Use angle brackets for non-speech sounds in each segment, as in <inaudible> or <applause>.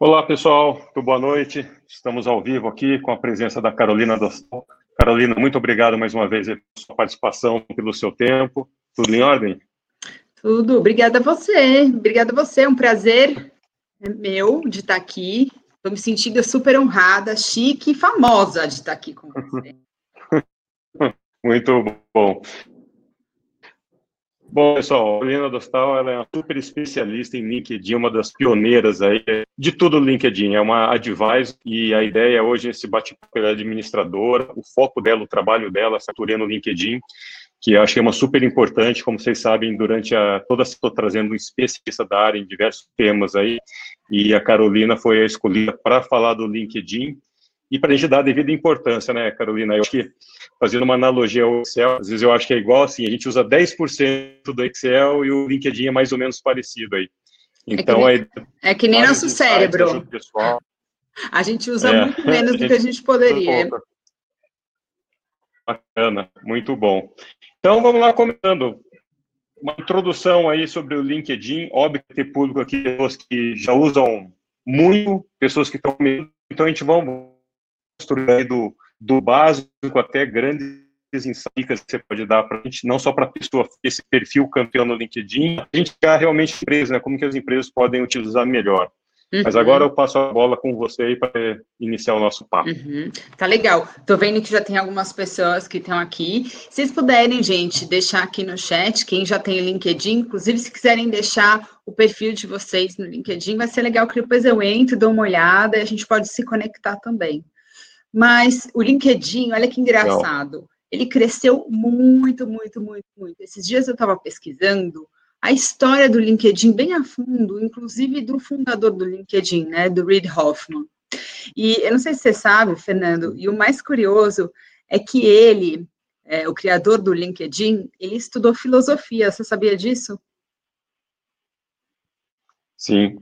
Olá, pessoal. Muito boa noite. Estamos ao vivo aqui com a presença da Carolina Dostal. Carolina, muito obrigado mais uma vez pela sua participação, pelo seu tempo. Tudo em ordem? Tudo. Obrigada a você. Obrigada a você. É um prazer meu de estar aqui. Estou me sentindo super honrada, chique e famosa de estar aqui com você. <laughs> muito bom. Bom, pessoal, a Helena Dostal ela é uma super especialista em LinkedIn, uma das pioneiras aí de tudo LinkedIn. É uma advisor e a ideia hoje é esse bate-papo é administradora, o foco dela, o trabalho dela, essa no LinkedIn, que eu acho que é uma super importante, como vocês sabem, durante a toda estou trazendo um especialista da área em diversos temas aí, e a Carolina foi a escolhida para falar do LinkedIn e para a gente dar a devida importância, né, Carolina? Eu acho que, fazendo uma analogia ao Excel, às vezes eu acho que é igual assim, a gente usa 10% do Excel e o LinkedIn é mais ou menos parecido aí. Então, é que nem, é, é que nem nosso cérebro. A gente usa é, muito menos do que a gente <laughs> poderia. Bacana, muito bom. Então, vamos lá começando. Uma introdução aí sobre o LinkedIn. Óbvio que tem público aqui, pessoas que já usam muito, pessoas que estão... Então, a gente vai construir do, do básico até grandes insights que você pode dar para a gente, não só para a pessoa, esse perfil campeão no LinkedIn, a gente quer realmente empresa, né, como que as empresas podem utilizar melhor. Uhum. Mas agora eu passo a bola com você aí para iniciar o nosso papo. Uhum. Tá legal. Tô vendo que já tem algumas pessoas que estão aqui. Se vocês puderem, gente, deixar aqui no chat, quem já tem o LinkedIn, inclusive se quiserem deixar o perfil de vocês no LinkedIn, vai ser legal que depois eu entro, dou uma olhada e a gente pode se conectar também. Mas o LinkedIn, olha que engraçado, Não. ele cresceu muito, muito, muito, muito. Esses dias eu estava pesquisando a história do LinkedIn bem a fundo, inclusive do fundador do LinkedIn, né, do Reid Hoffman. E eu não sei se você sabe, Fernando, e o mais curioso é que ele, é, o criador do LinkedIn, ele estudou filosofia. Você sabia disso? Sim.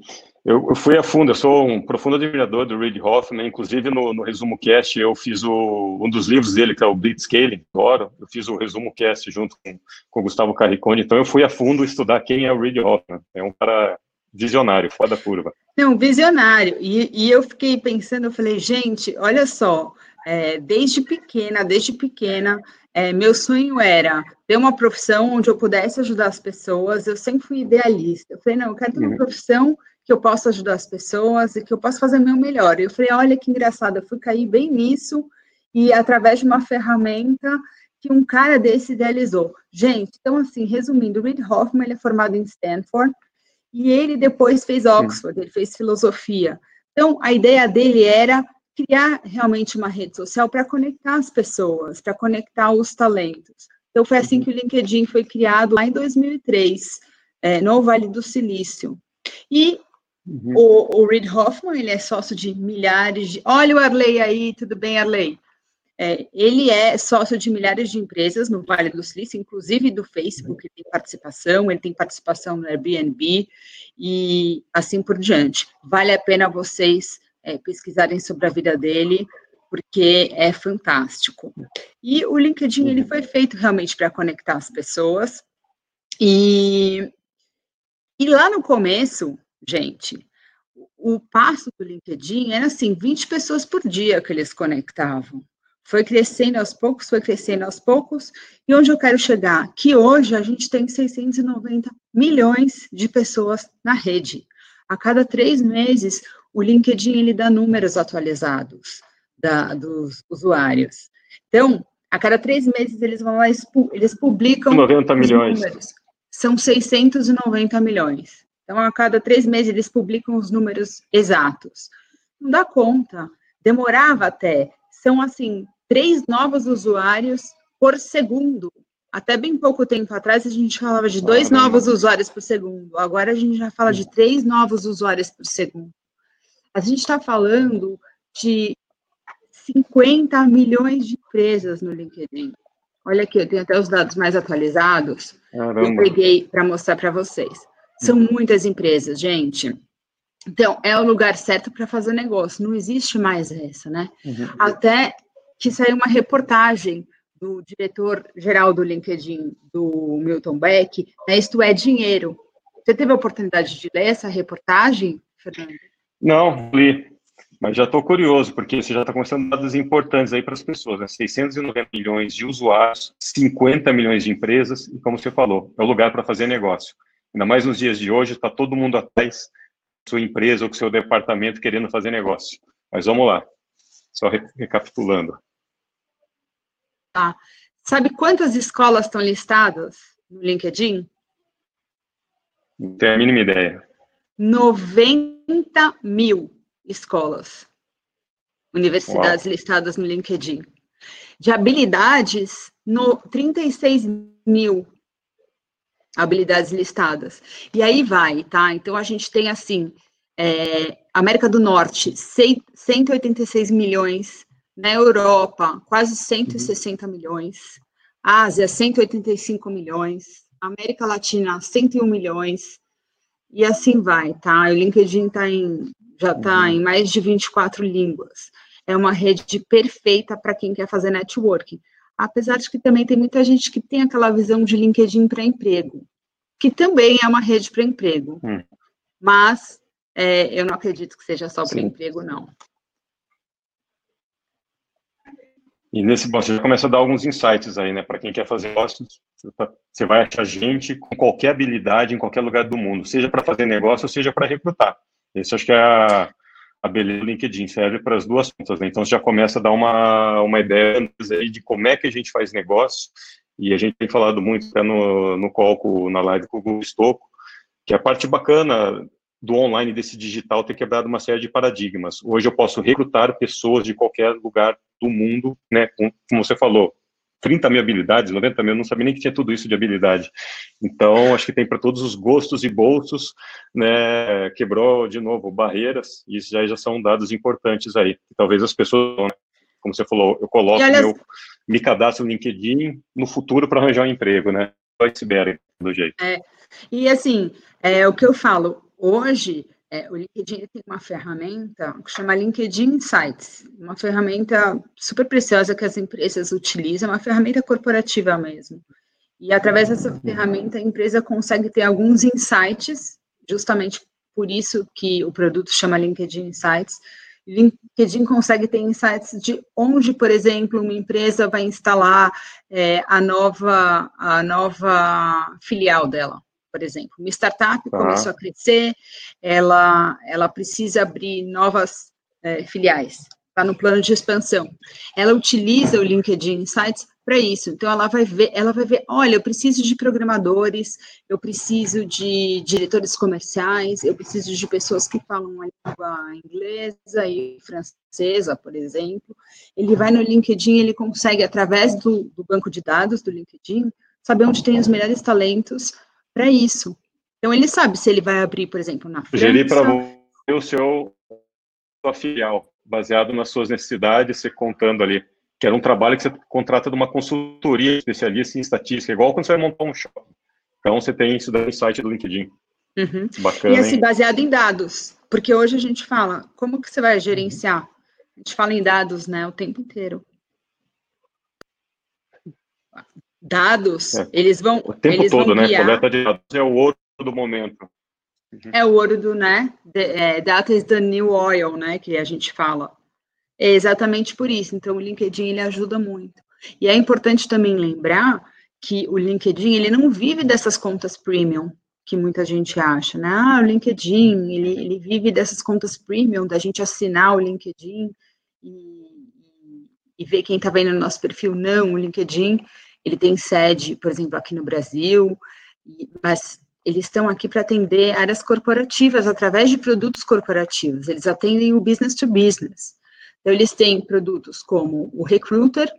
Eu, eu, fui a fundo, eu sou um profundo admirador do Reid Hoffman, inclusive no, no resumo cast eu fiz o, um dos livros dele, que é o Blitzscaling, adoro, eu fiz o resumo cast junto com, com o Gustavo Carricone, então eu fui a fundo estudar quem é o Reid Hoffman, é um cara visionário, foda curva. Não, visionário, e, e eu fiquei pensando, eu falei, gente, olha só, é, desde pequena, desde pequena, é, meu sonho era ter uma profissão onde eu pudesse ajudar as pessoas, eu sempre fui idealista, eu falei, não, eu quero ter uma uhum. profissão que eu posso ajudar as pessoas e que eu posso fazer o meu melhor. E eu falei, olha que engraçado, eu fui cair bem nisso e através de uma ferramenta que um cara desse idealizou. Gente, então assim, resumindo, Reid Hoffman, ele é formado em Stanford e ele depois fez Oxford, ele fez filosofia. Então, a ideia dele era criar realmente uma rede social para conectar as pessoas, para conectar os talentos. Então, foi assim uhum. que o LinkedIn foi criado lá em 2003, é, no Vale do Silício. E Uhum. O, o Reid Hoffman, ele é sócio de milhares de... Olha o Arley aí, tudo bem, Arley? É, ele é sócio de milhares de empresas no Vale do Silício, inclusive do Facebook, ele tem participação, ele tem participação no Airbnb e assim por diante. Vale a pena vocês é, pesquisarem sobre a vida dele, porque é fantástico. E o LinkedIn, ele foi feito realmente para conectar as pessoas, e, e lá no começo, gente, o passo do LinkedIn era assim, 20 pessoas por dia que eles conectavam. Foi crescendo aos poucos, foi crescendo aos poucos, e onde eu quero chegar? Que hoje a gente tem 690 milhões de pessoas na rede. A cada três meses, o LinkedIn ele dá números atualizados da, dos usuários. Então, a cada três meses eles vão lá, eles publicam 90 milhões. Números. São 690 milhões. Então, a cada três meses eles publicam os números exatos. Não dá conta. Demorava até. São, assim, três novos usuários por segundo. Até bem pouco tempo atrás, a gente falava de dois novos usuários por segundo. Agora, a gente já fala de três novos usuários por segundo. A gente está falando de 50 milhões de empresas no LinkedIn. Olha aqui, eu tenho até os dados mais atualizados. Caramba. Eu peguei para mostrar para vocês. São muitas empresas, gente. Então, é o lugar certo para fazer negócio. Não existe mais essa, né? Uhum. Até que saiu uma reportagem do diretor-geral do LinkedIn, do Milton Beck, né, Isto é Dinheiro. Você teve a oportunidade de ler essa reportagem, Fernando? Não, li. Mas já estou curioso, porque você já está começando dados importantes aí para as pessoas, né? 690 milhões de usuários, 50 milhões de empresas, e como você falou, é o lugar para fazer negócio. Ainda mais nos dias de hoje, está todo mundo atrás sua empresa ou seu departamento querendo fazer negócio. Mas vamos lá, só recapitulando. Tá. Sabe quantas escolas estão listadas no LinkedIn? Não tenho a mínima ideia. 90 mil escolas, universidades Uau. listadas no LinkedIn. De habilidades, no 36 mil habilidades listadas. E aí vai, tá? Então a gente tem assim, é, América do Norte, 186 milhões, na Europa, quase 160 uhum. milhões, Ásia, 185 milhões, América Latina, 101 milhões, e assim vai, tá? O LinkedIn tá em já está uhum. em mais de 24 línguas. É uma rede perfeita para quem quer fazer networking. Apesar de que também tem muita gente que tem aquela visão de LinkedIn para emprego, que também é uma rede para emprego. Uhum. Mas é, eu não acredito que seja só para emprego, não. E nesse você já começa a dar alguns insights aí, né? Para quem quer fazer negócios, você vai achar gente com qualquer habilidade em qualquer lugar do mundo, seja para fazer negócio, seja para recrutar. Esse acho que é a, a beleza do LinkedIn, serve para as duas pontas, né? Então, você já começa a dar uma, uma ideia aí de como é que a gente faz negócio, e a gente tem falado muito até no, no call, na live com o Google Stocco, que a parte bacana do online, desse digital, ter quebrado uma série de paradigmas. Hoje eu posso recrutar pessoas de qualquer lugar do mundo, né, como você falou, 30 mil habilidades, 90 mil, não sabia nem que tinha tudo isso de habilidade. Então, acho que tem para todos os gostos e bolsos, né, quebrou de novo barreiras, e isso já, já são dados importantes aí. Talvez as pessoas, né, como você falou, eu coloco olha... meu, me cadastro no LinkedIn no futuro para arranjar um emprego, né, iceberg do jeito. É, e assim, é o que eu falo, hoje, é, o LinkedIn tem uma ferramenta que chama LinkedIn Insights, uma ferramenta super preciosa que as empresas utilizam, uma ferramenta corporativa mesmo. E através dessa ferramenta, a empresa consegue ter alguns insights, justamente por isso que o produto chama LinkedIn Insights. LinkedIn consegue ter insights de onde, por exemplo, uma empresa vai instalar é, a, nova, a nova filial dela por exemplo. Uma startup tá. começou a crescer, ela, ela precisa abrir novas é, filiais, está no plano de expansão. Ela utiliza o LinkedIn Insights para isso. Então ela vai ver, ela vai ver, olha, eu preciso de programadores, eu preciso de diretores comerciais, eu preciso de pessoas que falam a língua inglesa e francesa, por exemplo. Ele vai no LinkedIn, ele consegue através do, do banco de dados do LinkedIn saber onde tem os melhores talentos para isso. Então, ele sabe se ele vai abrir, por exemplo, na França... Sugerir para você o seu sua filial, baseado nas suas necessidades, você contando ali, que era um trabalho que você contrata de uma consultoria especialista em estatística, igual quando você vai montar um shopping. Então, você tem isso no site do LinkedIn. Uhum. Bacana, e assim, hein? baseado em dados, porque hoje a gente fala, como que você vai gerenciar? A gente fala em dados, né, o tempo inteiro dados, é. eles vão. O tempo todo, né? Coleta de dados é o ouro do momento. Uhum. É o ouro do, né? The, é, data is the new oil, né? Que a gente fala. É exatamente por isso. Então, o LinkedIn ele ajuda muito. E é importante também lembrar que o LinkedIn ele não vive dessas contas premium que muita gente acha, né? Ah, o LinkedIn ele, ele vive dessas contas premium da gente assinar o LinkedIn e, e ver quem está vendo no nosso perfil. Não, o LinkedIn ele tem sede, por exemplo, aqui no Brasil, mas eles estão aqui para atender áreas corporativas através de produtos corporativos. Eles atendem o business to business. Então, eles têm produtos como o Recruiter,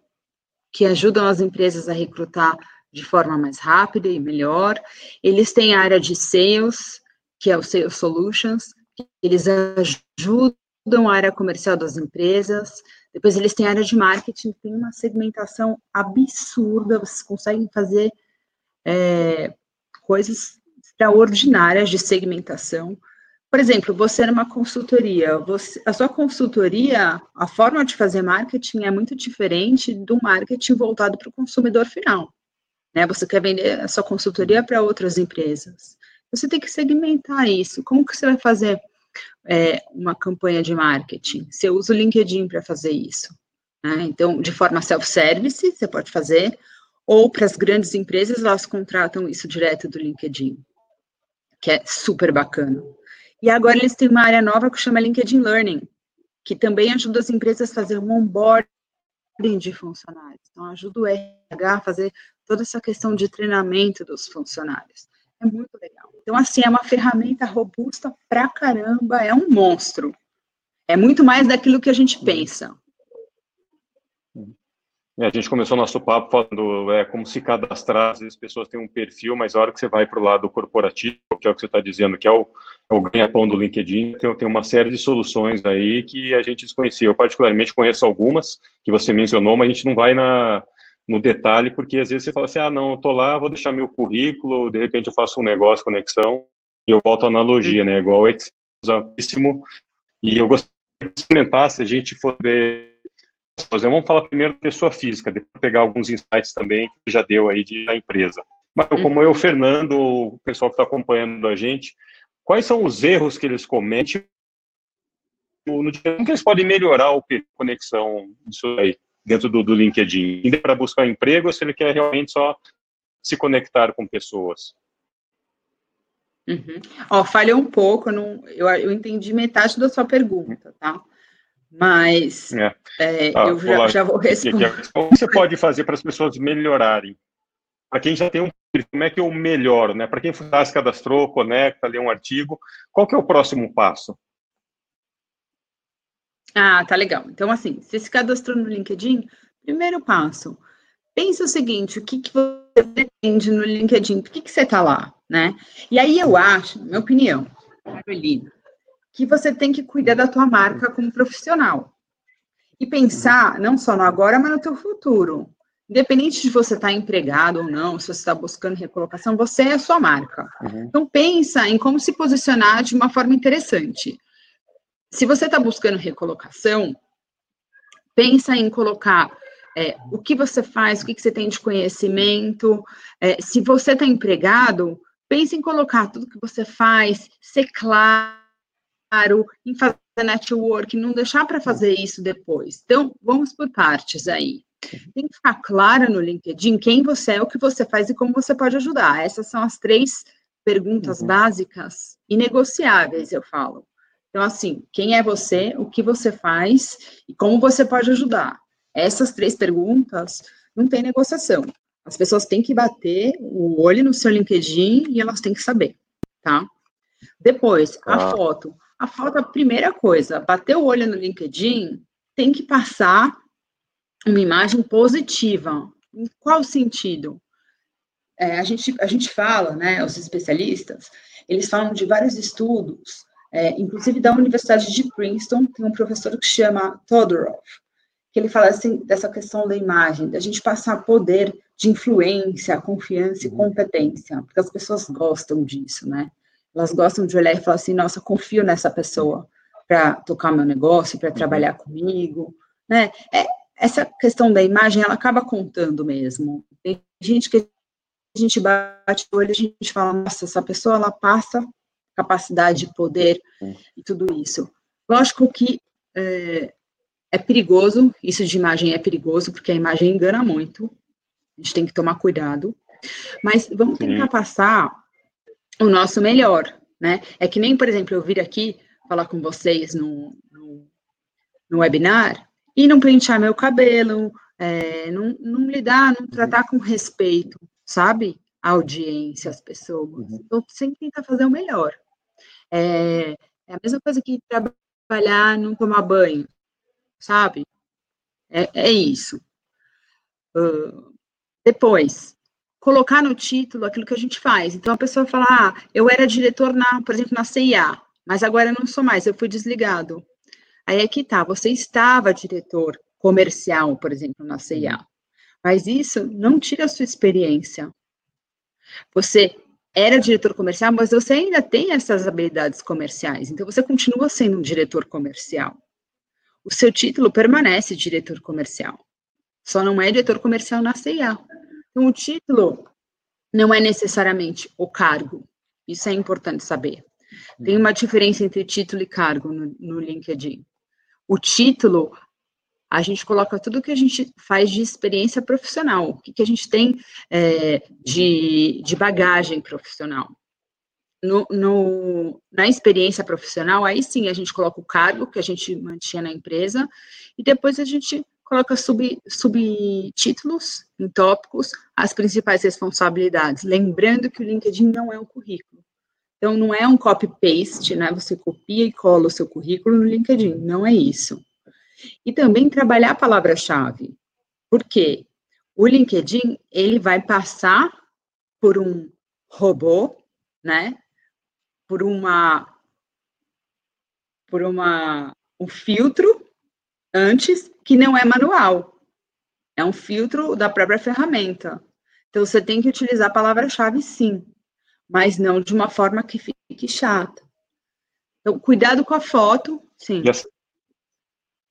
que ajudam as empresas a recrutar de forma mais rápida e melhor. Eles têm a área de sales, que é o Sales Solutions, eles ajudam a área comercial das empresas. Depois eles têm área de marketing, tem uma segmentação absurda, vocês conseguem fazer é, coisas extraordinárias de segmentação. Por exemplo, você numa consultoria, você, a sua consultoria, a forma de fazer marketing é muito diferente do marketing voltado para o consumidor final. Né? Você quer vender a sua consultoria para outras empresas. Você tem que segmentar isso. Como que você vai fazer é, uma campanha de marketing? Você usa o LinkedIn para fazer isso. Né? Então, de forma self-service, você pode fazer, ou para as grandes empresas, elas contratam isso direto do LinkedIn, que é super bacana. E agora eles têm uma área nova que chama LinkedIn Learning, que também ajuda as empresas a fazer um onboarding de funcionários. Então, ajuda o RH a fazer toda essa questão de treinamento dos funcionários. É muito. Então, assim, é uma ferramenta robusta pra caramba, é um monstro. É muito mais daquilo que a gente pensa. É, a gente começou nosso papo falando é, como se cadastrar, às vezes as pessoas têm um perfil, mas a hora que você vai para o lado corporativo, que é o que você está dizendo, que é o, é o ganha-pão do LinkedIn, tem, tem uma série de soluções aí que a gente desconhecia. Eu, particularmente, conheço algumas que você mencionou, mas a gente não vai na, no detalhe, porque às vezes você fala assim, ah, não, eu estou lá, vou deixar meu currículo, de repente eu faço um negócio, conexão, e eu volto à analogia, né, igual o Excel, e eu gostaria de comentar, se a gente for ver Vamos falar primeiro pessoa física, depois pegar alguns insights também que já deu aí de, da empresa. Mas como eu, Fernando, o pessoal que está acompanhando a gente, quais são os erros que eles cometem no dia? Como que eles podem melhorar o conexão disso aí dentro do, do LinkedIn? Para buscar emprego ou se ele quer realmente só se conectar com pessoas? Uhum. Ó, falhou um pouco, não, eu, eu entendi metade da sua pergunta, tá? Mas é. É, ah, eu já, já, vou responder. O que você pode fazer para as pessoas melhorarem? Para quem já tem um como é que eu melhoro, né? Para quem se cadastrou, conecta, lê um artigo, qual que é o próximo passo? Ah, tá legal. Então, assim, você se cadastrou no LinkedIn, primeiro passo, pensa o seguinte, o que, que você pretende no LinkedIn, por que, que você está lá, né? E aí eu acho, na minha opinião, Carolina, que você tem que cuidar da tua marca como profissional. E pensar não só no agora, mas no teu futuro. Independente de você estar tá empregado ou não, se você está buscando recolocação, você é a sua marca. Uhum. Então pensa em como se posicionar de uma forma interessante. Se você está buscando recolocação, pensa em colocar é, o que você faz, o que, que você tem de conhecimento. É, se você está empregado, pense em colocar tudo que você faz, ser claro em fazer network, não deixar para fazer isso depois. Então, vamos por partes aí. Tem que ficar claro no LinkedIn quem você é, o que você faz e como você pode ajudar. Essas são as três perguntas uhum. básicas e negociáveis, eu falo. Então, assim, quem é você, o que você faz e como você pode ajudar. Essas três perguntas não tem negociação. As pessoas têm que bater o olho no seu LinkedIn e elas têm que saber, tá? Depois, a ah. foto. A falta, a primeira coisa, bater o olho no LinkedIn, tem que passar uma imagem positiva. Em qual sentido? É, a, gente, a gente fala, né, os especialistas, eles falam de vários estudos, é, inclusive da Universidade de Princeton, tem um professor que chama Todorov, que ele fala assim, dessa questão da imagem, da gente passar poder de influência, confiança e uhum. competência, porque as pessoas gostam disso, né? Elas gostam de olhar e falar assim, nossa, confio nessa pessoa para tocar meu negócio, para trabalhar comigo, né? É, essa questão da imagem, ela acaba contando mesmo. Tem gente que a gente bate o olho, a gente fala, nossa, essa pessoa, ela passa capacidade, poder e tudo isso. Lógico que é, é perigoso, isso de imagem é perigoso, porque a imagem engana muito, a gente tem que tomar cuidado, mas vamos tentar passar o nosso melhor, né? É que nem, por exemplo, eu vir aqui falar com vocês no, no, no webinar e não pentear meu cabelo, é, não, não lidar, não tratar com respeito, sabe? A audiência, as pessoas. Uhum. Então, sempre tentar fazer o melhor. É, é a mesma coisa que trabalhar, não tomar banho, sabe? É, é isso. Uh, depois, colocar no título aquilo que a gente faz. Então a pessoa fala: "Ah, eu era diretor na, por exemplo, na CIA, mas agora eu não sou mais, eu fui desligado". Aí é que tá, você estava diretor comercial, por exemplo, na CIA. Mas isso não tira a sua experiência. Você era diretor comercial, mas você ainda tem essas habilidades comerciais. Então você continua sendo um diretor comercial. O seu título permanece diretor comercial. Só não é diretor comercial na CIA. Então, o título não é necessariamente o cargo. Isso é importante saber. Tem uma diferença entre título e cargo no, no LinkedIn. O título, a gente coloca tudo que a gente faz de experiência profissional, o que, que a gente tem é, de, de bagagem profissional. No, no, na experiência profissional, aí sim a gente coloca o cargo que a gente mantinha na empresa e depois a gente coloca sub, subtítulos em tópicos, as principais responsabilidades. Lembrando que o LinkedIn não é um currículo. Então, não é um copy-paste, né? Você copia e cola o seu currículo no LinkedIn. Não é isso. E também trabalhar a palavra-chave. Por quê? O LinkedIn, ele vai passar por um robô, né? Por uma por uma um filtro antes que não é manual. É um filtro da própria ferramenta. Então você tem que utilizar a palavra-chave sim, mas não de uma forma que fique chata. Então, cuidado com a foto, sim. Yes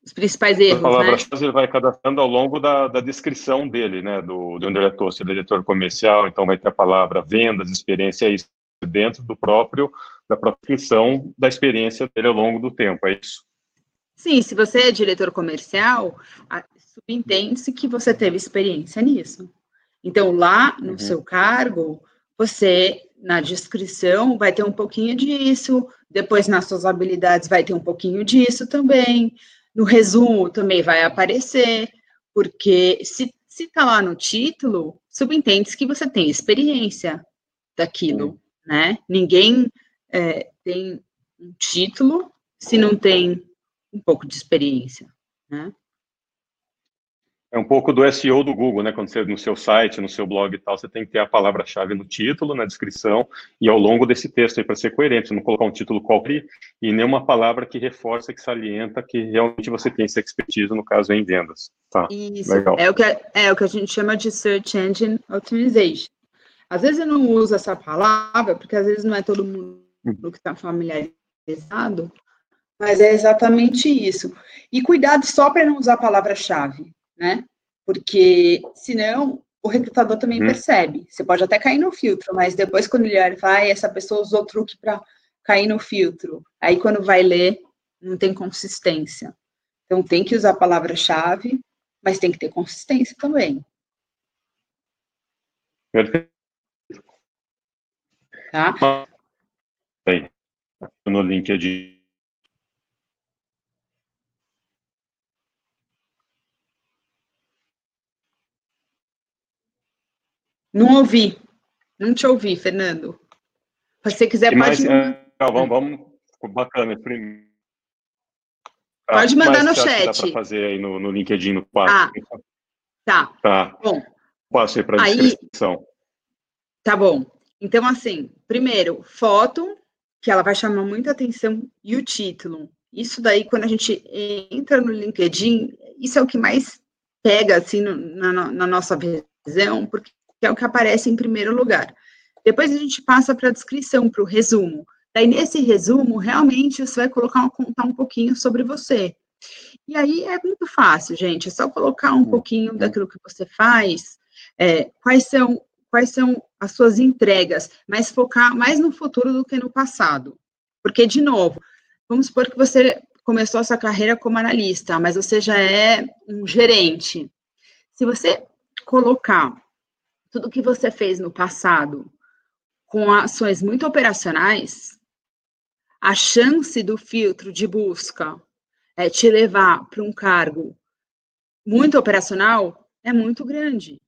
os principais erros, a palavra-chave né? ele vai cadastrando ao longo da, da descrição dele, né, do, do diretor, se é diretor comercial, então vai ter a palavra vendas, experiência, isso, dentro do próprio, da própria descrição da experiência dele ao longo do tempo, é isso? Sim, se você é diretor comercial, subentende-se que você teve experiência nisso. Então, lá no uhum. seu cargo, você, na descrição, vai ter um pouquinho disso, depois nas suas habilidades vai ter um pouquinho disso também, no resumo também vai aparecer, porque se está lá no título, subentende que você tem experiência daquilo, né? Ninguém é, tem um título se não tem um pouco de experiência, né? É um pouco do SEO do Google, né? Quando você no seu site, no seu blog e tal, você tem que ter a palavra-chave no título, na descrição e ao longo desse texto aí para ser coerente, você não colocar um título qualquer e nenhuma palavra que reforça, que salienta que realmente você tem essa expertise, no caso em vendas. Tá. Isso. Legal. É o que é o que a gente chama de search engine optimization. Às vezes eu não uso essa palavra porque às vezes não é todo mundo que está familiarizado, mas é exatamente isso. E cuidado só para não usar a palavra-chave né? Porque senão o recrutador também hum. percebe. Você pode até cair no filtro, mas depois quando ele olha, vai, essa pessoa usou truque para cair no filtro. Aí quando vai ler, não tem consistência. Então tem que usar a palavra-chave, mas tem que ter consistência também. Perfeito. Tá? Bem, no LinkedIn Não ouvi. Não te ouvi, Fernando. Se você quiser, mais, pode. É, vamos, vamos. Bacana. Ah, pode mandar no chat. Dá para fazer aí no, no LinkedIn no quadro. Ah, tá. Tá. Bom. Passo aí para a descrição. Tá bom. Então, assim, primeiro, foto, que ela vai chamar muita atenção, e o título. Isso daí, quando a gente entra no LinkedIn, isso é o que mais pega, assim, no, na, na nossa visão, porque que é o que aparece em primeiro lugar. Depois a gente passa para a descrição, para o resumo. Daí, nesse resumo, realmente você vai colocar, contar um pouquinho sobre você. E aí é muito fácil, gente, é só colocar um pouquinho daquilo que você faz, é, quais são quais são as suas entregas, mas focar mais no futuro do que no passado. Porque, de novo, vamos supor que você começou a sua carreira como analista, mas você já é um gerente. Se você colocar tudo que você fez no passado com ações muito operacionais, a chance do filtro de busca é, te levar para um cargo muito operacional é muito grande,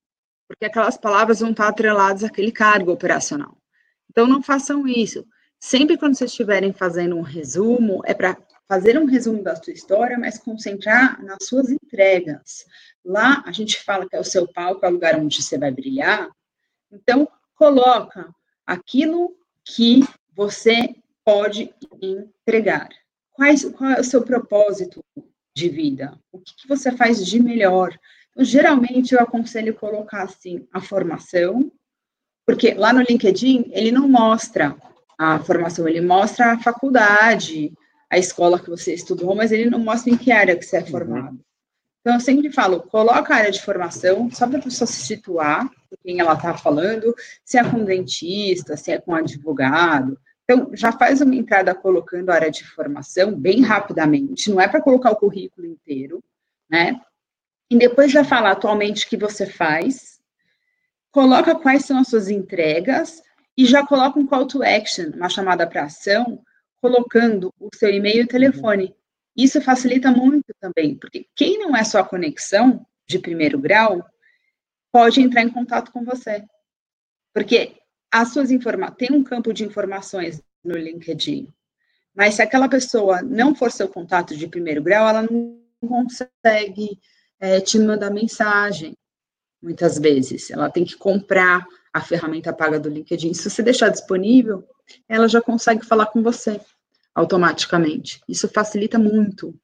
porque aquelas palavras vão estar atreladas àquele cargo operacional. Então, não façam isso. Sempre quando vocês estiverem fazendo um resumo, é para fazer um resumo da sua história, mas concentrar nas suas entregas. Lá a gente fala que é o seu palco, é o lugar onde você vai brilhar. Então, coloca aquilo que você pode entregar. Quais, qual é o seu propósito de vida? O que, que você faz de melhor? Então, geralmente eu aconselho colocar assim a formação, porque lá no LinkedIn ele não mostra a formação, ele mostra a faculdade, a escola que você estudou, mas ele não mostra em que área que você é uhum. formado. Então, eu sempre falo, coloca a área de formação, só para a pessoa se situar, com quem ela está falando, se é com dentista, se é com advogado, Então, já faz uma entrada colocando a área de formação bem rapidamente, não é para colocar o currículo inteiro, né? E depois já fala atualmente o que você faz, coloca quais são as suas entregas e já coloca um call to action, uma chamada para ação, colocando o seu e-mail e telefone. Isso facilita muito também, porque quem não é só conexão de primeiro grau pode entrar em contato com você. Porque as suas informações, tem um campo de informações no LinkedIn, mas se aquela pessoa não for seu contato de primeiro grau, ela não consegue é, te mandar mensagem, muitas vezes. Ela tem que comprar a ferramenta paga do LinkedIn. Se você deixar disponível, ela já consegue falar com você automaticamente. Isso facilita muito.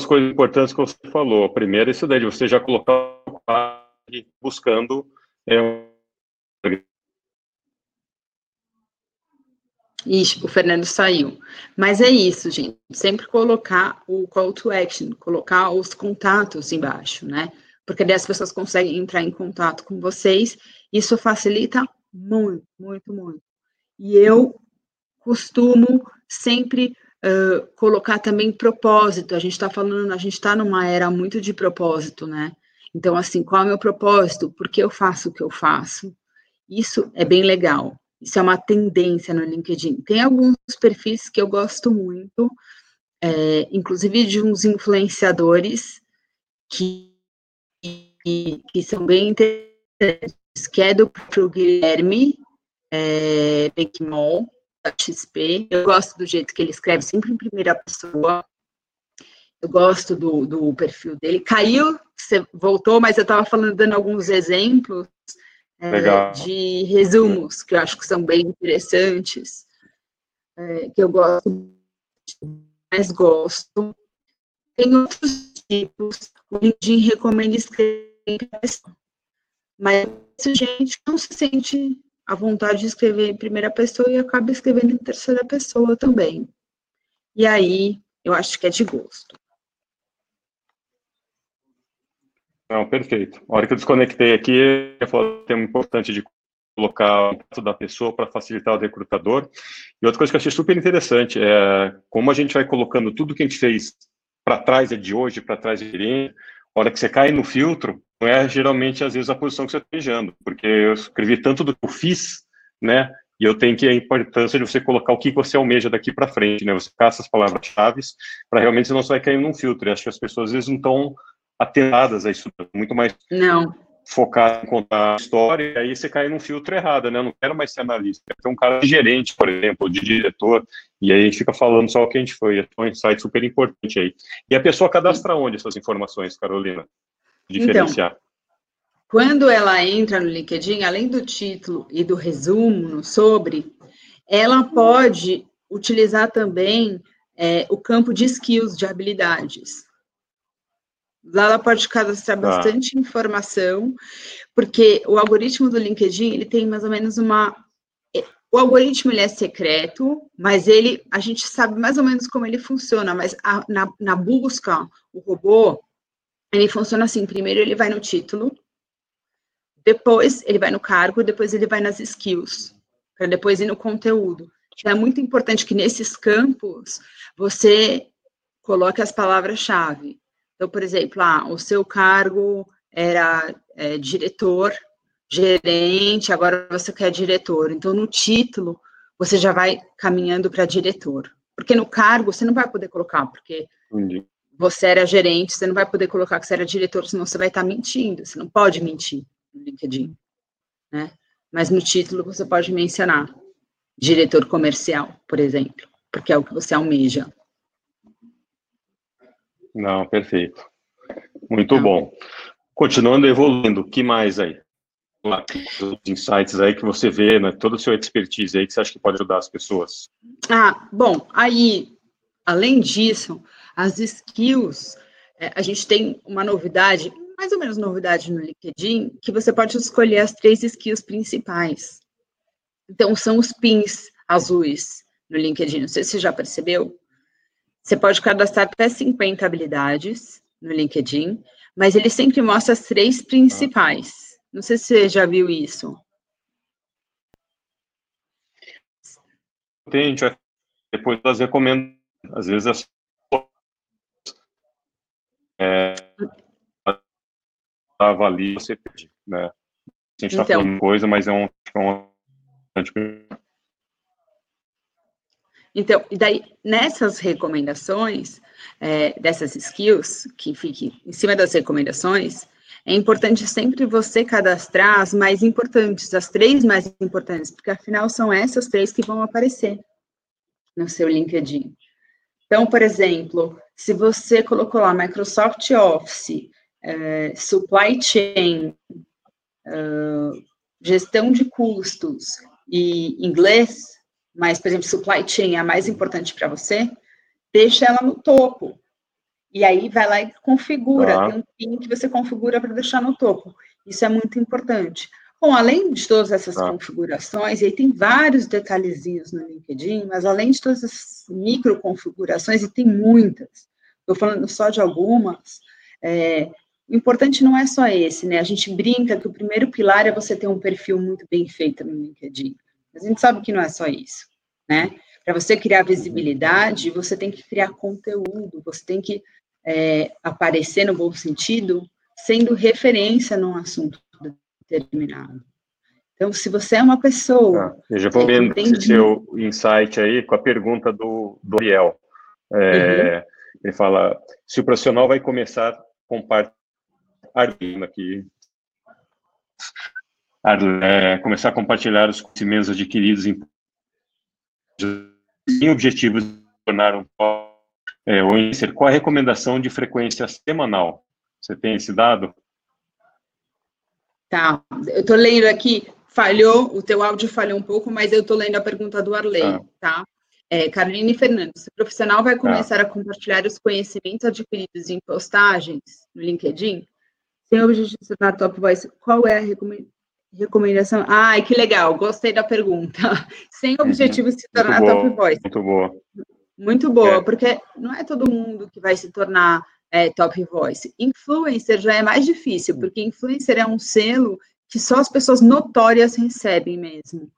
As coisas importantes que você falou. Primeiro, isso daí de você já colocar buscando é, Ixi, o Fernando saiu. Mas é isso, gente. Sempre colocar o call to action, colocar os contatos embaixo, né? Porque daí as pessoas conseguem entrar em contato com vocês. Isso facilita muito, muito, muito. E eu costumo sempre uh, colocar também propósito. A gente está falando, a gente está numa era muito de propósito, né? Então, assim, qual é o meu propósito? Por que eu faço o que eu faço? Isso é bem legal. Isso é uma tendência no LinkedIn. Tem alguns perfis que eu gosto muito, é, inclusive de uns influenciadores que, que, que, são bem interessantes, que é do Guilherme é, da XP. Eu gosto do jeito que ele escreve, sempre em primeira pessoa. Eu gosto do, do perfil dele. Caiu, você voltou, mas eu estava falando, dando alguns exemplos é, de resumos, que eu acho que são bem interessantes, é, que eu gosto, mais gosto. Tem outros tipos, o LinkedIn recomenda escrever mas gente não se sente à vontade de escrever em primeira pessoa e acaba escrevendo em terceira pessoa também. E aí, eu acho que é de gosto. Não, perfeito. A hora que eu desconectei aqui, eu falei que é importante de colocar o contato da pessoa para facilitar o recrutador. E outra coisa que eu achei super interessante é como a gente vai colocando tudo que a gente fez para trás é de hoje, para trás é de a hora que você cai no filtro, não é geralmente, às vezes, a posição que você está beijando, porque eu escrevi tanto do que eu fiz, né, e eu tenho que a importância de você colocar o que você almeja daqui para frente, né, você caça as palavras-chave para realmente você não vai cair num filtro, acho que as pessoas, às vezes, não estão atenadas a isso, muito mais não. focado em contar a história, e aí você cai num filtro errado, né? Eu não quero mais ser analista, quero ter um cara de gerente, por exemplo, de diretor, e aí a gente fica falando só o que a gente foi. É um insight super importante aí. E a pessoa cadastra onde essas informações, Carolina? Diferenciar. Então, quando ela entra no LinkedIn, além do título e do resumo sobre, ela pode utilizar também é, o campo de skills, de habilidades. Lá ela pode cadastrar tá. bastante informação, porque o algoritmo do LinkedIn, ele tem mais ou menos uma... O algoritmo, ele é secreto, mas ele, a gente sabe mais ou menos como ele funciona, mas a, na, na busca, o robô, ele funciona assim, primeiro ele vai no título, depois ele vai no cargo, depois ele vai nas skills, para depois ir no conteúdo. Então, é muito importante que nesses campos você coloque as palavras-chave. Então, por exemplo, ah, o seu cargo era é, diretor, gerente, agora você quer diretor. Então, no título, você já vai caminhando para diretor. Porque no cargo, você não vai poder colocar, porque. Você era gerente, você não vai poder colocar que você era diretor, senão você vai estar mentindo. Você não pode mentir no LinkedIn, né? Mas no título, você pode mencionar diretor comercial, por exemplo, porque é o que você almeja. Não, perfeito. Muito bom. Continuando evoluindo, o que mais aí? Os insights aí que você vê, né, todo o seu expertise aí que você acha que pode ajudar as pessoas. Ah, bom, aí, além disso, as skills, é, a gente tem uma novidade, mais ou menos novidade no LinkedIn, que você pode escolher as três skills principais. Então, são os pins azuis no LinkedIn, não sei se você já percebeu, você pode cadastrar até 50 habilidades no LinkedIn, mas ele sempre mostra as três principais. Não sei se você já viu isso. tem, a gente vai depois das recomendações. Às vezes as é, avalia, você pede, né? A gente está então, falando coisa, mas é um, é um então, e daí, nessas recomendações, é, dessas skills, que fiquem em cima das recomendações, é importante sempre você cadastrar as mais importantes, as três mais importantes, porque afinal são essas três que vão aparecer no seu LinkedIn. Então, por exemplo, se você colocou lá Microsoft Office, é, Supply Chain, uh, gestão de custos e inglês, mas, por exemplo, Supply Chain é a mais importante para você, deixa ela no topo. E aí vai lá e configura, ah. tem um pin que você configura para deixar no topo. Isso é muito importante. Bom, além de todas essas ah. configurações, e aí tem vários detalhezinhos no LinkedIn, mas além de todas essas micro configurações, e tem muitas, estou falando só de algumas, é, o importante não é só esse, né? A gente brinca que o primeiro pilar é você ter um perfil muito bem feito no LinkedIn. Mas a gente sabe que não é só isso, né? Para você criar visibilidade, você tem que criar conteúdo, você tem que é, aparecer no bom sentido, sendo referência num assunto determinado. Então, se você é uma pessoa. Ah, eu já vou vendo esse seu insight aí com a pergunta do, do Ariel. É, uhum. Ele fala: se o profissional vai começar a compartilhar aqui, é, começar a compartilhar os conhecimentos adquiridos em, em objetivos de tornar um é, ou ser, qual a recomendação de frequência semanal? Você tem esse dado? Tá, eu estou lendo aqui, falhou, o teu áudio falhou um pouco, mas eu estou lendo a pergunta do Arley, ah. tá? É, Caroline Fernandes, o profissional vai começar ah. a compartilhar os conhecimentos adquiridos em postagens no LinkedIn? Sem o objetivo de se tornar top voice, qual é a recomendação? Ai, que legal, gostei da pergunta. <laughs> Sem uhum. objetivo de se tornar top voice. Muito boa. Muito boa, é. porque não é todo mundo que vai se tornar é, top voice. Influencer já é mais difícil, porque influencer é um selo que só as pessoas notórias recebem mesmo.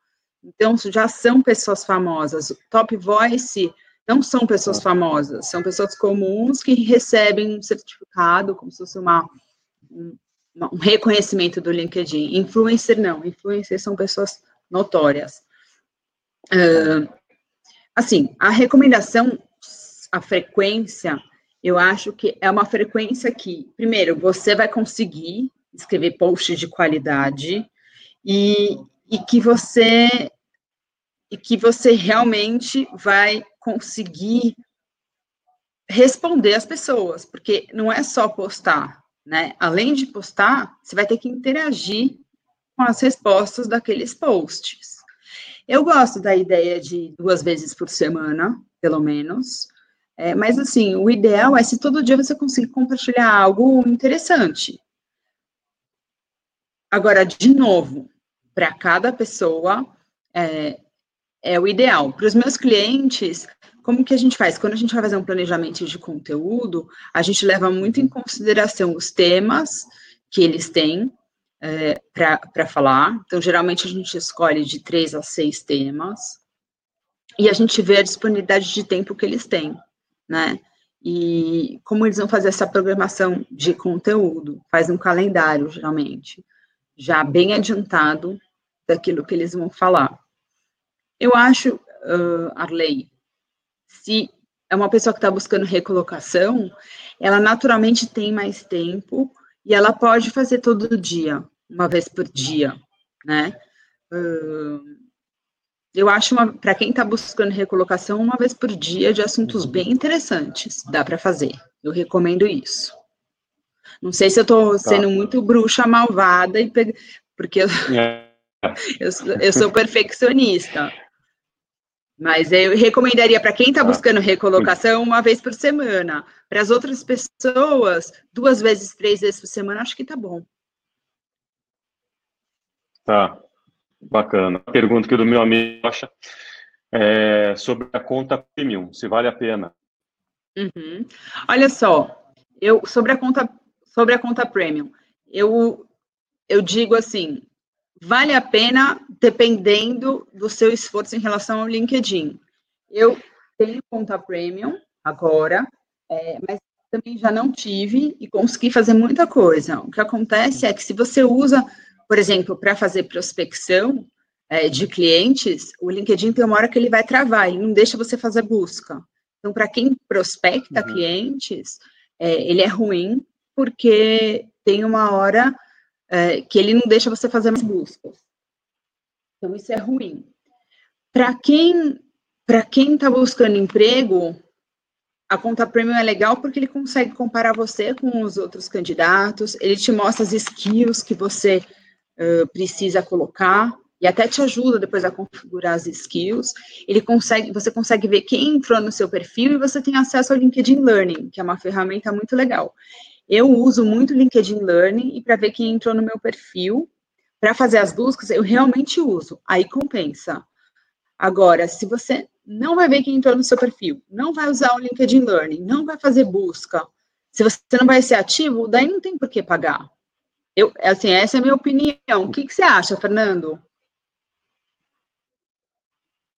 Então, já são pessoas famosas. Top voice não são pessoas famosas, são pessoas comuns que recebem um certificado, como se fosse uma, um, um reconhecimento do LinkedIn. Influencer não, influencer são pessoas notórias. Uh, assim, a recomendação, a frequência, eu acho que é uma frequência que, primeiro, você vai conseguir escrever posts de qualidade e, e que você e que você realmente vai conseguir responder às pessoas, porque não é só postar, né? Além de postar, você vai ter que interagir com as respostas daqueles posts. Eu gosto da ideia de duas vezes por semana, pelo menos, é, mas, assim, o ideal é se todo dia você conseguir compartilhar algo interessante. Agora, de novo, para cada pessoa, é, é o ideal. Para os meus clientes, como que a gente faz? Quando a gente vai fazer um planejamento de conteúdo, a gente leva muito em consideração os temas que eles têm é, para falar. Então, geralmente, a gente escolhe de três a seis temas e a gente vê a disponibilidade de tempo que eles têm né? E como eles vão fazer essa programação de conteúdo? Faz um calendário, geralmente, já bem adiantado daquilo que eles vão falar. Eu acho, uh, Arley, se é uma pessoa que está buscando recolocação, ela naturalmente tem mais tempo e ela pode fazer todo dia, uma vez por dia, né? Uh, eu acho, para quem está buscando recolocação, uma vez por dia de assuntos uhum. bem interessantes. Dá para fazer. Eu recomendo isso. Não sei se eu estou tá. sendo muito bruxa malvada, e pe... porque eu, é. <laughs> eu, eu, sou perfeccionista. Mas eu recomendaria para quem está tá. buscando recolocação uma vez por semana. Para as outras pessoas, duas vezes, três vezes por semana, acho que tá bom. Tá. Bacana. Pergunta aqui do meu amigo Rocha é, sobre a conta premium, se vale a pena. Uhum. Olha só, eu sobre a conta sobre a conta premium, eu eu digo assim, vale a pena dependendo do seu esforço em relação ao LinkedIn. Eu tenho conta premium agora, é, mas também já não tive e consegui fazer muita coisa. O que acontece é que se você usa, por exemplo, para fazer prospecção é, de clientes, o LinkedIn tem uma hora que ele vai travar, ele não deixa você fazer busca. Então, para quem prospecta uhum. clientes, é, ele é ruim porque tem uma hora é, que ele não deixa você fazer mais buscas. Então, isso é ruim. Para quem para quem está buscando emprego, a conta premium é legal porque ele consegue comparar você com os outros candidatos, ele te mostra as skills que você precisa colocar e até te ajuda depois a configurar as skills. Ele consegue, você consegue ver quem entrou no seu perfil e você tem acesso ao LinkedIn Learning, que é uma ferramenta muito legal. Eu uso muito o LinkedIn Learning e para ver quem entrou no meu perfil, para fazer as buscas, eu realmente uso. Aí compensa. Agora, se você não vai ver quem entrou no seu perfil, não vai usar o LinkedIn Learning, não vai fazer busca, se você não vai ser ativo, daí não tem por que pagar. Eu, assim, essa é a minha opinião. O que, que você acha, Fernando?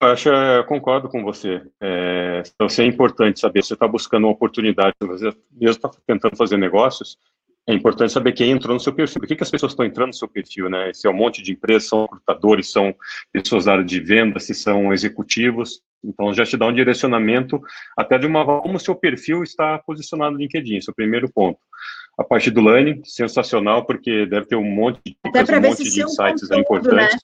Eu acho, eu concordo com você. É, então, é importante saber, você está buscando uma oportunidade, você mesmo está tentando fazer negócios, é importante saber quem entrou no seu perfil. Por que, que as pessoas estão entrando no seu perfil, né? Se é um monte de empresas, são recrutadores, são pessoas da área de venda, se são executivos. Então, já te dá um direcionamento até de uma como o seu perfil está posicionado no LinkedIn, esse é o primeiro ponto. A parte do learning, sensacional, porque deve ter um monte de, um monte de insights importantes. Né?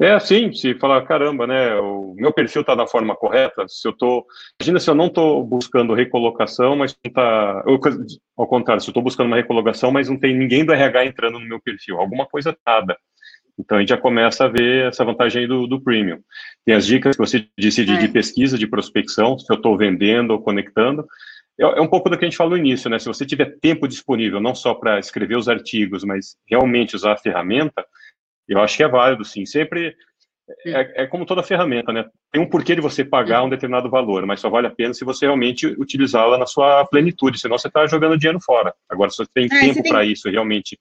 É assim, se falar, caramba, né, o meu perfil está na forma correta, se eu tô, imagina se eu não estou buscando recolocação, mas não tá, ao contrário, se eu estou buscando uma recolocação, mas não tem ninguém do RH entrando no meu perfil, alguma coisa nada. Então a gente já começa a ver essa vantagem do, do premium. Tem as dicas que você disse de, é. de pesquisa, de prospecção, se eu estou vendendo ou conectando. É, é um pouco do que a gente falou no início, né? Se você tiver tempo disponível, não só para escrever os artigos, mas realmente usar a ferramenta, eu acho que é válido, sim. Sempre é, é, como toda ferramenta, né? Tem um porquê de você pagar um determinado valor, mas só vale a pena se você realmente utilizá-la na sua plenitude, senão você está jogando dinheiro fora. Agora, se você tem é, tempo para isso, realmente.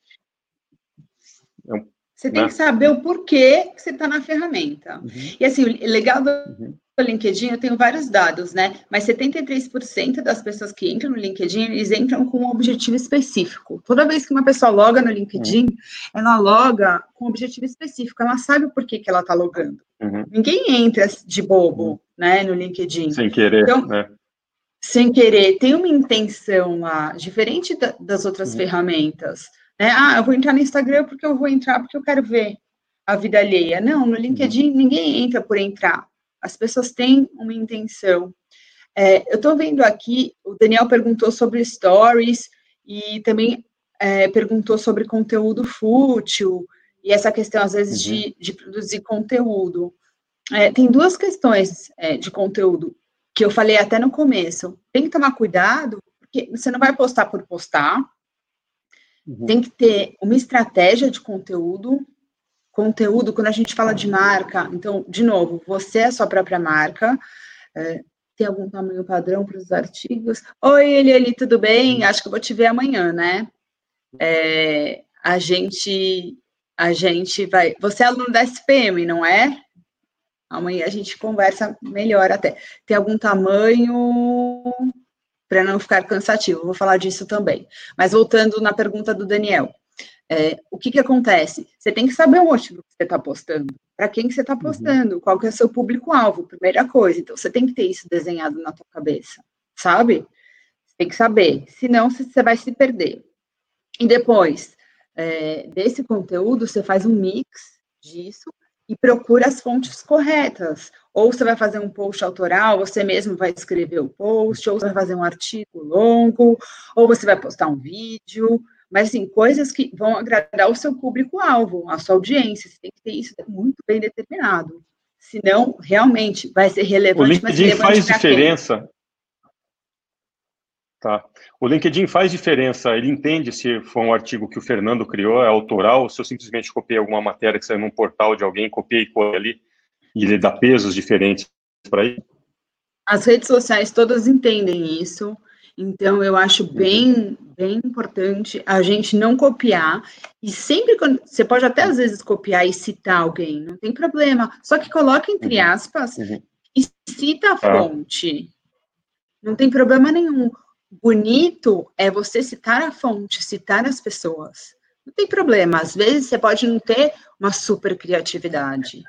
É um, você né? tem que saber o porquê que você está na ferramenta. Uhum. E assim, o legal do, uhum no LinkedIn eu tenho vários dados, né? Mas 73% das pessoas que entram no LinkedIn, eles entram com um objetivo específico. Toda vez que uma pessoa loga no LinkedIn, uhum. ela loga com um objetivo específico, ela sabe o porquê que ela está logando. Uhum. Ninguém entra de bobo, uhum. né, no LinkedIn. Sem querer, então, né? Sem querer, tem uma intenção lá, diferente da, das outras uhum. ferramentas. Né? Ah, eu vou entrar no Instagram porque eu vou entrar porque eu quero ver a vida alheia. Não, no LinkedIn uhum. ninguém entra por entrar as pessoas têm uma intenção. É, eu estou vendo aqui, o Daniel perguntou sobre stories e também é, perguntou sobre conteúdo fútil e essa questão, às vezes, uhum. de, de, produzir conteúdo. É, tem duas questões é, de conteúdo que eu falei até no começo. Tem que tomar cuidado, porque você não vai postar por postar. Uhum. Tem que ter uma estratégia de conteúdo conteúdo, quando a gente fala de marca, então, de novo, você é a sua própria marca, é, tem algum tamanho padrão para os artigos? Oi, Eliane, tudo bem? Acho que eu vou te ver amanhã, né? É, a gente, a gente vai, você é aluno da SPM, não é? Amanhã a gente conversa melhor até. Tem algum tamanho para não ficar cansativo? Vou falar disso também. Mas voltando na pergunta do Daniel, é, o que, que acontece? Você tem que saber o motivo que você está postando, para quem que você está uhum. postando, uhum. qual que é o seu público-alvo, primeira coisa. Então, você tem que ter isso desenhado na tua cabeça, sabe? Você tem que saber, senão você vai se perder. E depois é, desse conteúdo, você faz um mix disso e procura as fontes corretas. Ou você vai fazer um post autoral, você mesmo vai escrever o post, ou você vai fazer um artigo longo, ou você vai postar um vídeo, mas assim, coisas que vão agradar o seu público-alvo, a sua audiência, você tem que ter isso muito bem determinado. Senão, realmente, vai ser relevante. O LinkedIn faz diferença. Quem? Tá. O LinkedIn faz diferença, ele entende se foi um artigo que o Fernando criou, é autoral, se eu simplesmente copiei alguma matéria que saiu num portal de alguém, copiei e ali, e ele dá pesos diferentes para ele? As redes sociais todas entendem isso, Então, eu acho bem, bem importante a gente não copiar. E sempre quando. Você pode até às vezes copiar e citar alguém, não tem problema. Só que coloca entre uhum. aspas uhum. e cita a tá. fonte. Não tem problema nenhum. Bonito é você citar a fonte, citar as pessoas. Não tem problema. Às vezes você pode não ter uma super criatividade.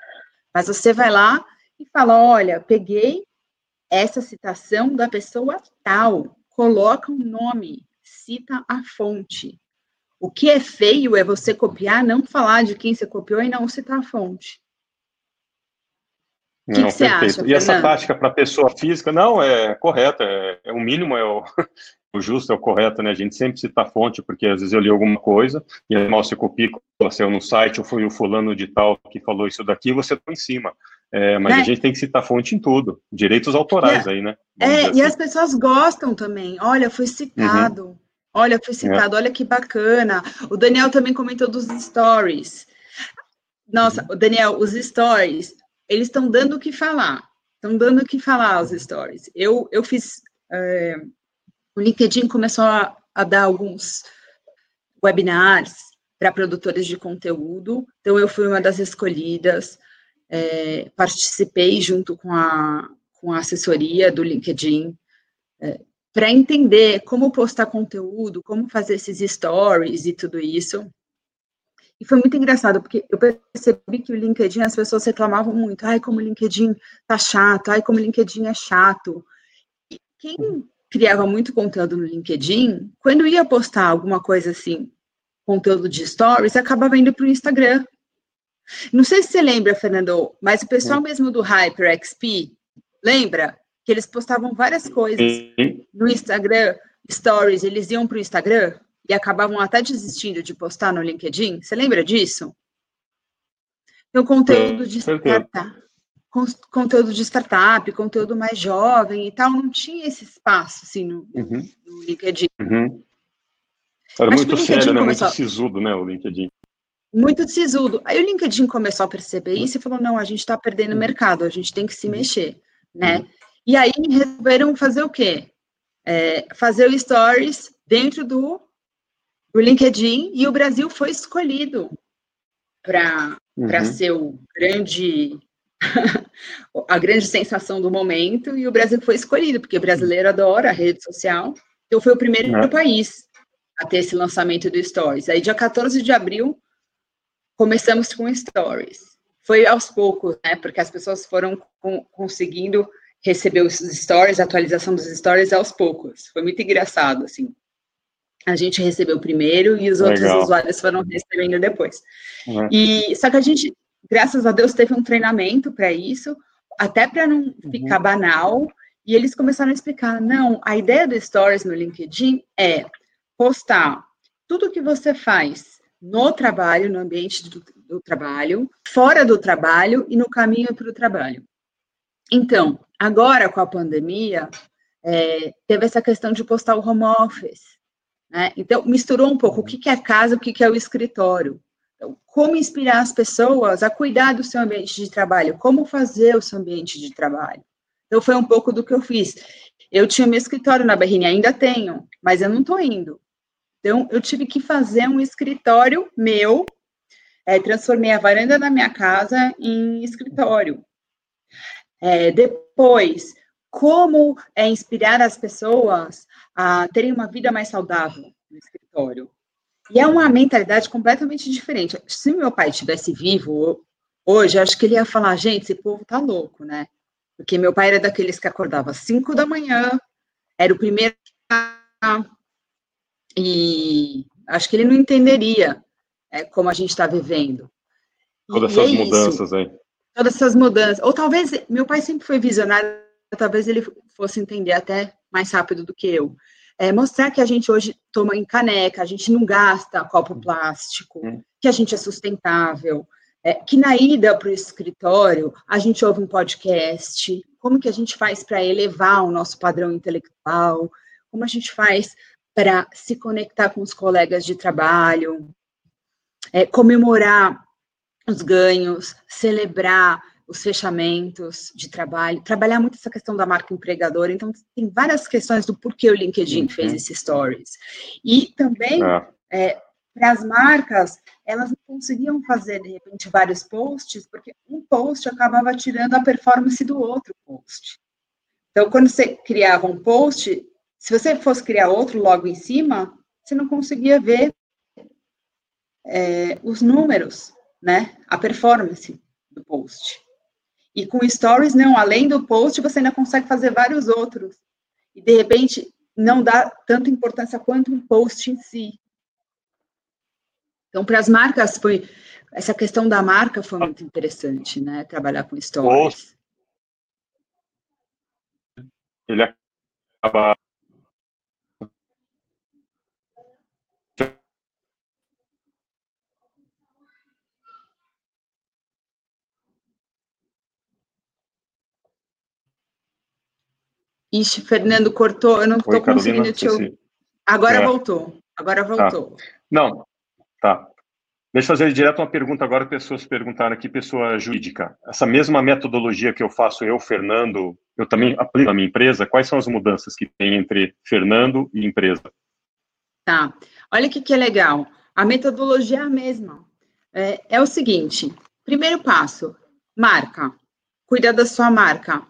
Mas você vai lá e fala: olha, peguei essa citação da pessoa tal coloca um nome, cita a fonte. O que é feio é você copiar, não falar de quem você copiou e não citar a fonte. O que, que você acha? E essa tática para pessoa física, não, é correta, é, é o mínimo, é o, <laughs> o, justo, é o correto, né? A gente sempre cita a fonte, porque às vezes eu li alguma coisa, e mal você copia, você no site, ou foi o fulano de tal que falou isso daqui, você tá em cima. É, mas é. a gente tem que citar fonte em tudo. Direitos autorais é. aí, né? É, assim. e as pessoas gostam também. Olha, foi citado. Uhum. Olha, foi citado. É. Olha que bacana. O Daniel também comentou dos stories. Nossa, uhum. Daniel, os stories, eles estão dando o que falar. Estão dando o que falar os stories. Eu, eu fiz. É, o LinkedIn começou a, a dar alguns webinars para produtores de conteúdo. Então, eu fui uma das escolhidas é, participei junto com a, com a assessoria do LinkedIn, é, para entender como postar conteúdo, como fazer esses stories e tudo isso. E foi muito engraçado, porque eu percebi que o LinkedIn, as pessoas reclamavam muito, ai, como o LinkedIn tá chato, ai, como o LinkedIn é chato. E quem criava muito conteúdo no LinkedIn, quando ia postar alguma coisa assim, conteúdo de stories, acabava indo para o Instagram, não sei se você lembra, Fernando, mas o pessoal hum. mesmo do HyperXP, lembra? Que eles postavam várias coisas no Instagram, stories, eles iam para o Instagram e acabavam até desistindo de postar no LinkedIn. Você lembra disso? Então, conteúdo de startup, conteúdo de startup, conteúdo mais jovem e tal, não tinha esse espaço assim no, uhum. no LinkedIn. Uhum. Era Acho muito sério, né? Começou... Muito sisudo, né? O LinkedIn muito sisudo. Aí o LinkedIn começou a perceber isso e falou: não, a gente está perdendo mercado, a gente tem que se mexer, né? E aí resolveram fazer o quê? É, fazer o Stories dentro do, do LinkedIn e o Brasil foi escolhido para uhum. ser o grande <laughs> a grande sensação do momento e o Brasil foi escolhido porque o brasileiro adora a rede social. Então foi o primeiro uhum. país a ter esse lançamento do Stories. Aí dia 14 de abril começamos com stories. Foi aos poucos, né? Porque as pessoas foram com, conseguindo receber os stories, a atualização dos stories aos poucos. Foi muito engraçado, assim. A gente recebeu primeiro e os Legal. outros usuários foram recebendo depois. Uhum. E só que a gente, graças a Deus, teve um treinamento para isso, até para não uhum. ficar banal. E eles começaram a explicar: não, a ideia do Stories no LinkedIn é postar tudo que você faz no trabalho, no ambiente do, do trabalho, fora do trabalho e no caminho para o trabalho. Então, agora com a pandemia, é, teve essa questão de postar o home office. Né? Então, misturou um pouco o que, que é casa, o que, que é o escritório. Então, como inspirar as pessoas a cuidar do seu ambiente de trabalho, como fazer o seu ambiente de trabalho. Então, foi um pouco do que eu fiz. Eu tinha meu escritório na Berrini, ainda tenho, mas eu não estou indo. Então, eu tive que fazer um escritório meu, é, transformei a varanda da minha casa em escritório. É, depois, como é, inspirar as pessoas a terem uma vida mais saudável no escritório. E é uma mentalidade completamente diferente. Se meu pai estivesse vivo hoje, acho que ele ia falar, gente, esse povo tá louco, né? Porque meu pai era daqueles que acordava às 5 da manhã, era o primeiro e acho que ele não entenderia é, como a gente está vivendo. Todas essas é mudanças isso. aí. Todas essas mudanças. Ou talvez, meu pai sempre foi visionário, talvez ele fosse entender até mais rápido do que eu. É, mostrar que a gente hoje toma em caneca, a gente não gasta copo plástico, hum. que a gente é sustentável, é, que na ida para o escritório a gente ouve um podcast, como que a gente faz para elevar o nosso padrão intelectual, como a gente faz para se conectar com os colegas de trabalho, é, comemorar os ganhos, celebrar os fechamentos de trabalho, trabalhar muito essa questão da marca empregadora. Então, tem várias questões do porquê o LinkedIn uhum. fez esses stories. E também, é. É, para as marcas, elas não conseguiam fazer, de repente, vários posts, porque um post acabava tirando a performance do outro post. Então, quando você criava um post, se você fosse criar outro logo em cima, você não conseguia ver é, os números, né? A performance do post. E com stories, não, além do post, você ainda consegue fazer vários outros. E de repente não dá tanta importância quanto um post em si. Então, para as marcas, foi essa questão da marca foi muito interessante, né? Trabalhar com stories. Ele acaba Ixi, Fernando cortou, eu não estou conseguindo te ouvir. Agora é. voltou, agora tá. voltou. Tá. Não, tá. Deixa eu fazer direto uma pergunta agora, pessoas perguntaram aqui, pessoa jurídica. Essa mesma metodologia que eu faço eu, Fernando, eu também aplico na minha empresa, quais são as mudanças que tem entre Fernando e empresa? Tá, olha o que, que é legal, a metodologia é a mesma. É, é o seguinte, primeiro passo, marca, cuida da sua marca,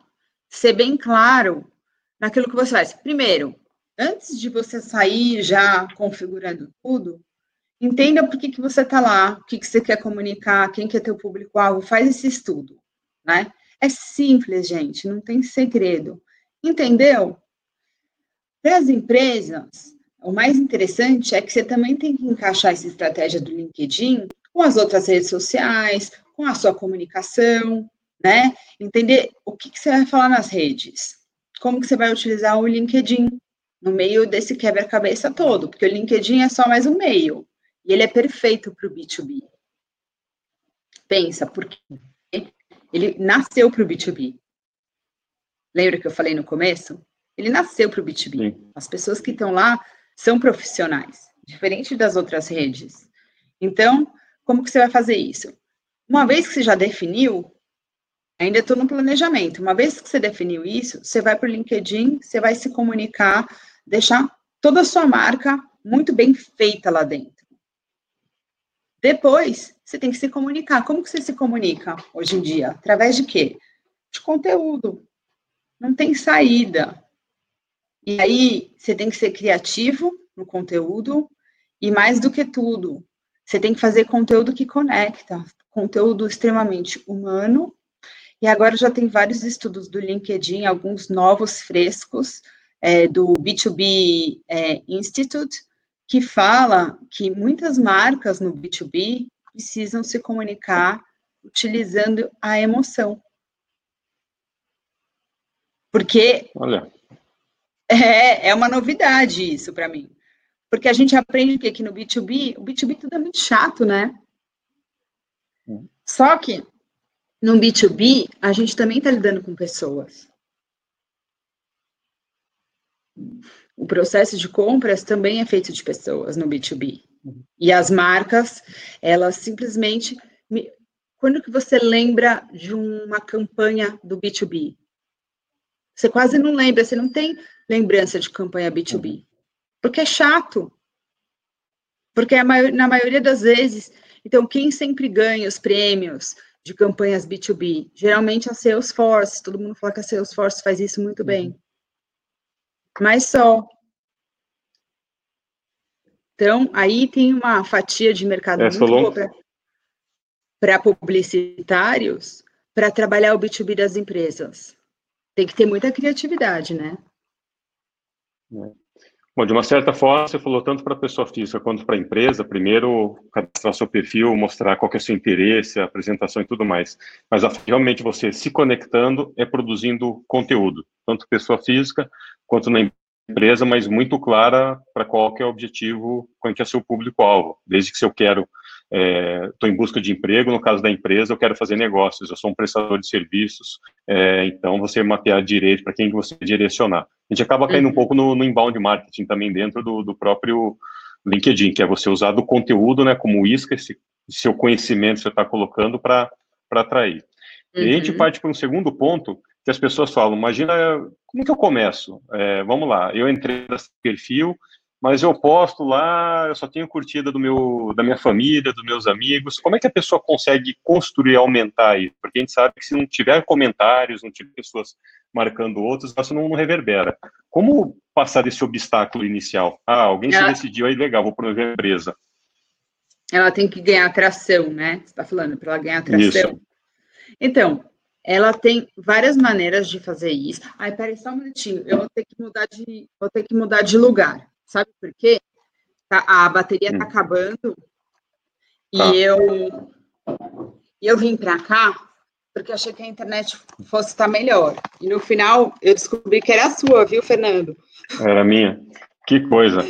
ser bem claro naquilo que você faz. Primeiro, antes de você sair já configurando tudo, entenda por que, que você está lá, o que, que você quer comunicar, quem que é teu público-alvo, faz esse estudo, né? É simples, gente, não tem segredo. Entendeu? Para as empresas, o mais interessante é que você também tem que encaixar essa estratégia do LinkedIn com as outras redes sociais, com a sua comunicação, né? Entender o que, que você vai falar nas redes como que você vai utilizar o LinkedIn no meio desse quebra-cabeça todo, porque o LinkedIn é só mais um meio, e ele é perfeito para o B2B. Pensa, porque ele nasceu para o B2B. Lembra que eu falei no começo? Ele nasceu para o B2B. Sim. As pessoas que estão lá são profissionais, diferente das outras redes. Então, como que você vai fazer isso? Uma vez que você já definiu Ainda estou no planejamento. Uma vez que você definiu isso, você vai para o LinkedIn, você vai se comunicar, deixar toda a sua marca muito bem feita lá dentro. Depois, você tem que se comunicar. Como que você se comunica hoje em dia? Através de quê? De conteúdo. Não tem saída. E aí, você tem que ser criativo no conteúdo e mais do que tudo, você tem que fazer conteúdo que conecta, conteúdo extremamente humano e agora já tem vários estudos do LinkedIn, alguns novos frescos, é, do B2B é, Institute, que fala que muitas marcas no B2B precisam se comunicar utilizando a emoção. Porque Olha. É, é uma novidade isso para mim. Porque a gente aprende que aqui no B2B, o B2B tudo é muito chato, né? Hum. Só que no B2B, a gente também está lidando com pessoas. O processo de compras também é feito de pessoas no B2B. E as marcas, elas simplesmente. Quando que você lembra de uma campanha do B2B? Você quase não lembra, você não tem lembrança de campanha B2B. Porque é chato. Porque é na maioria das vezes, então, quem sempre ganha os prêmios, de campanhas B2B. Geralmente a Salesforce, todo mundo fala que a Salesforce faz isso muito bem. Uhum. Mas só. Então, aí tem uma fatia de mercado é, muito boa para publicitários para trabalhar o B2B das empresas. Tem que ter muita criatividade, né? É. Bom, de uma certa forma, você falou tanto para a pessoa física quanto para a empresa, primeiro cadastrar seu perfil, mostrar qual é o seu interesse, a apresentação e tudo mais. Mas realmente você se conectando é produzindo conteúdo, tanto pessoa física quanto na empresa, mas muito clara para qual é o objetivo, qual é, é seu público-alvo. Desde que se eu quero estou é, em busca de emprego, no caso da empresa, eu quero fazer negócios, eu sou um prestador de serviços, é, então você mapear direito para quem você direcionar. A gente acaba caindo uhum. um pouco no, no, inbound marketing também dentro do, do, próprio LinkedIn, que é você usar do conteúdo né, como isca, esse seu conhecimento você está colocando para atrair. Uhum. E a gente uhum. parte para um segundo ponto que as pessoas falam, imagina, como que eu começo? É, vamos lá, eu entrei nesse perfil, mas eu posto lá, eu só tenho curtida do meu, da minha família, dos meus amigos. Como é que a pessoa consegue construir, aumentar isso? Porque a gente sabe que se não tiver comentários, não tiver pessoas marcando outros, isso não, não reverbera. Como passar desse obstáculo inicial? Ah, alguém se decidiu aí, legal, vou promover a empresa. Ela tem que ganhar atração, né? Você está falando, para ela ganhar atração. Isso. Então, ela tem várias maneiras de fazer isso. Ai, peraí, só um minutinho. Eu vou ter que mudar de, vou ter que mudar de lugar. Sabe por quê? Tá, a bateria está hum. acabando e tá. eu eu vim para cá porque achei que a internet fosse estar melhor. E no final eu descobri que era a sua, viu, Fernando? Era minha. Que coisa.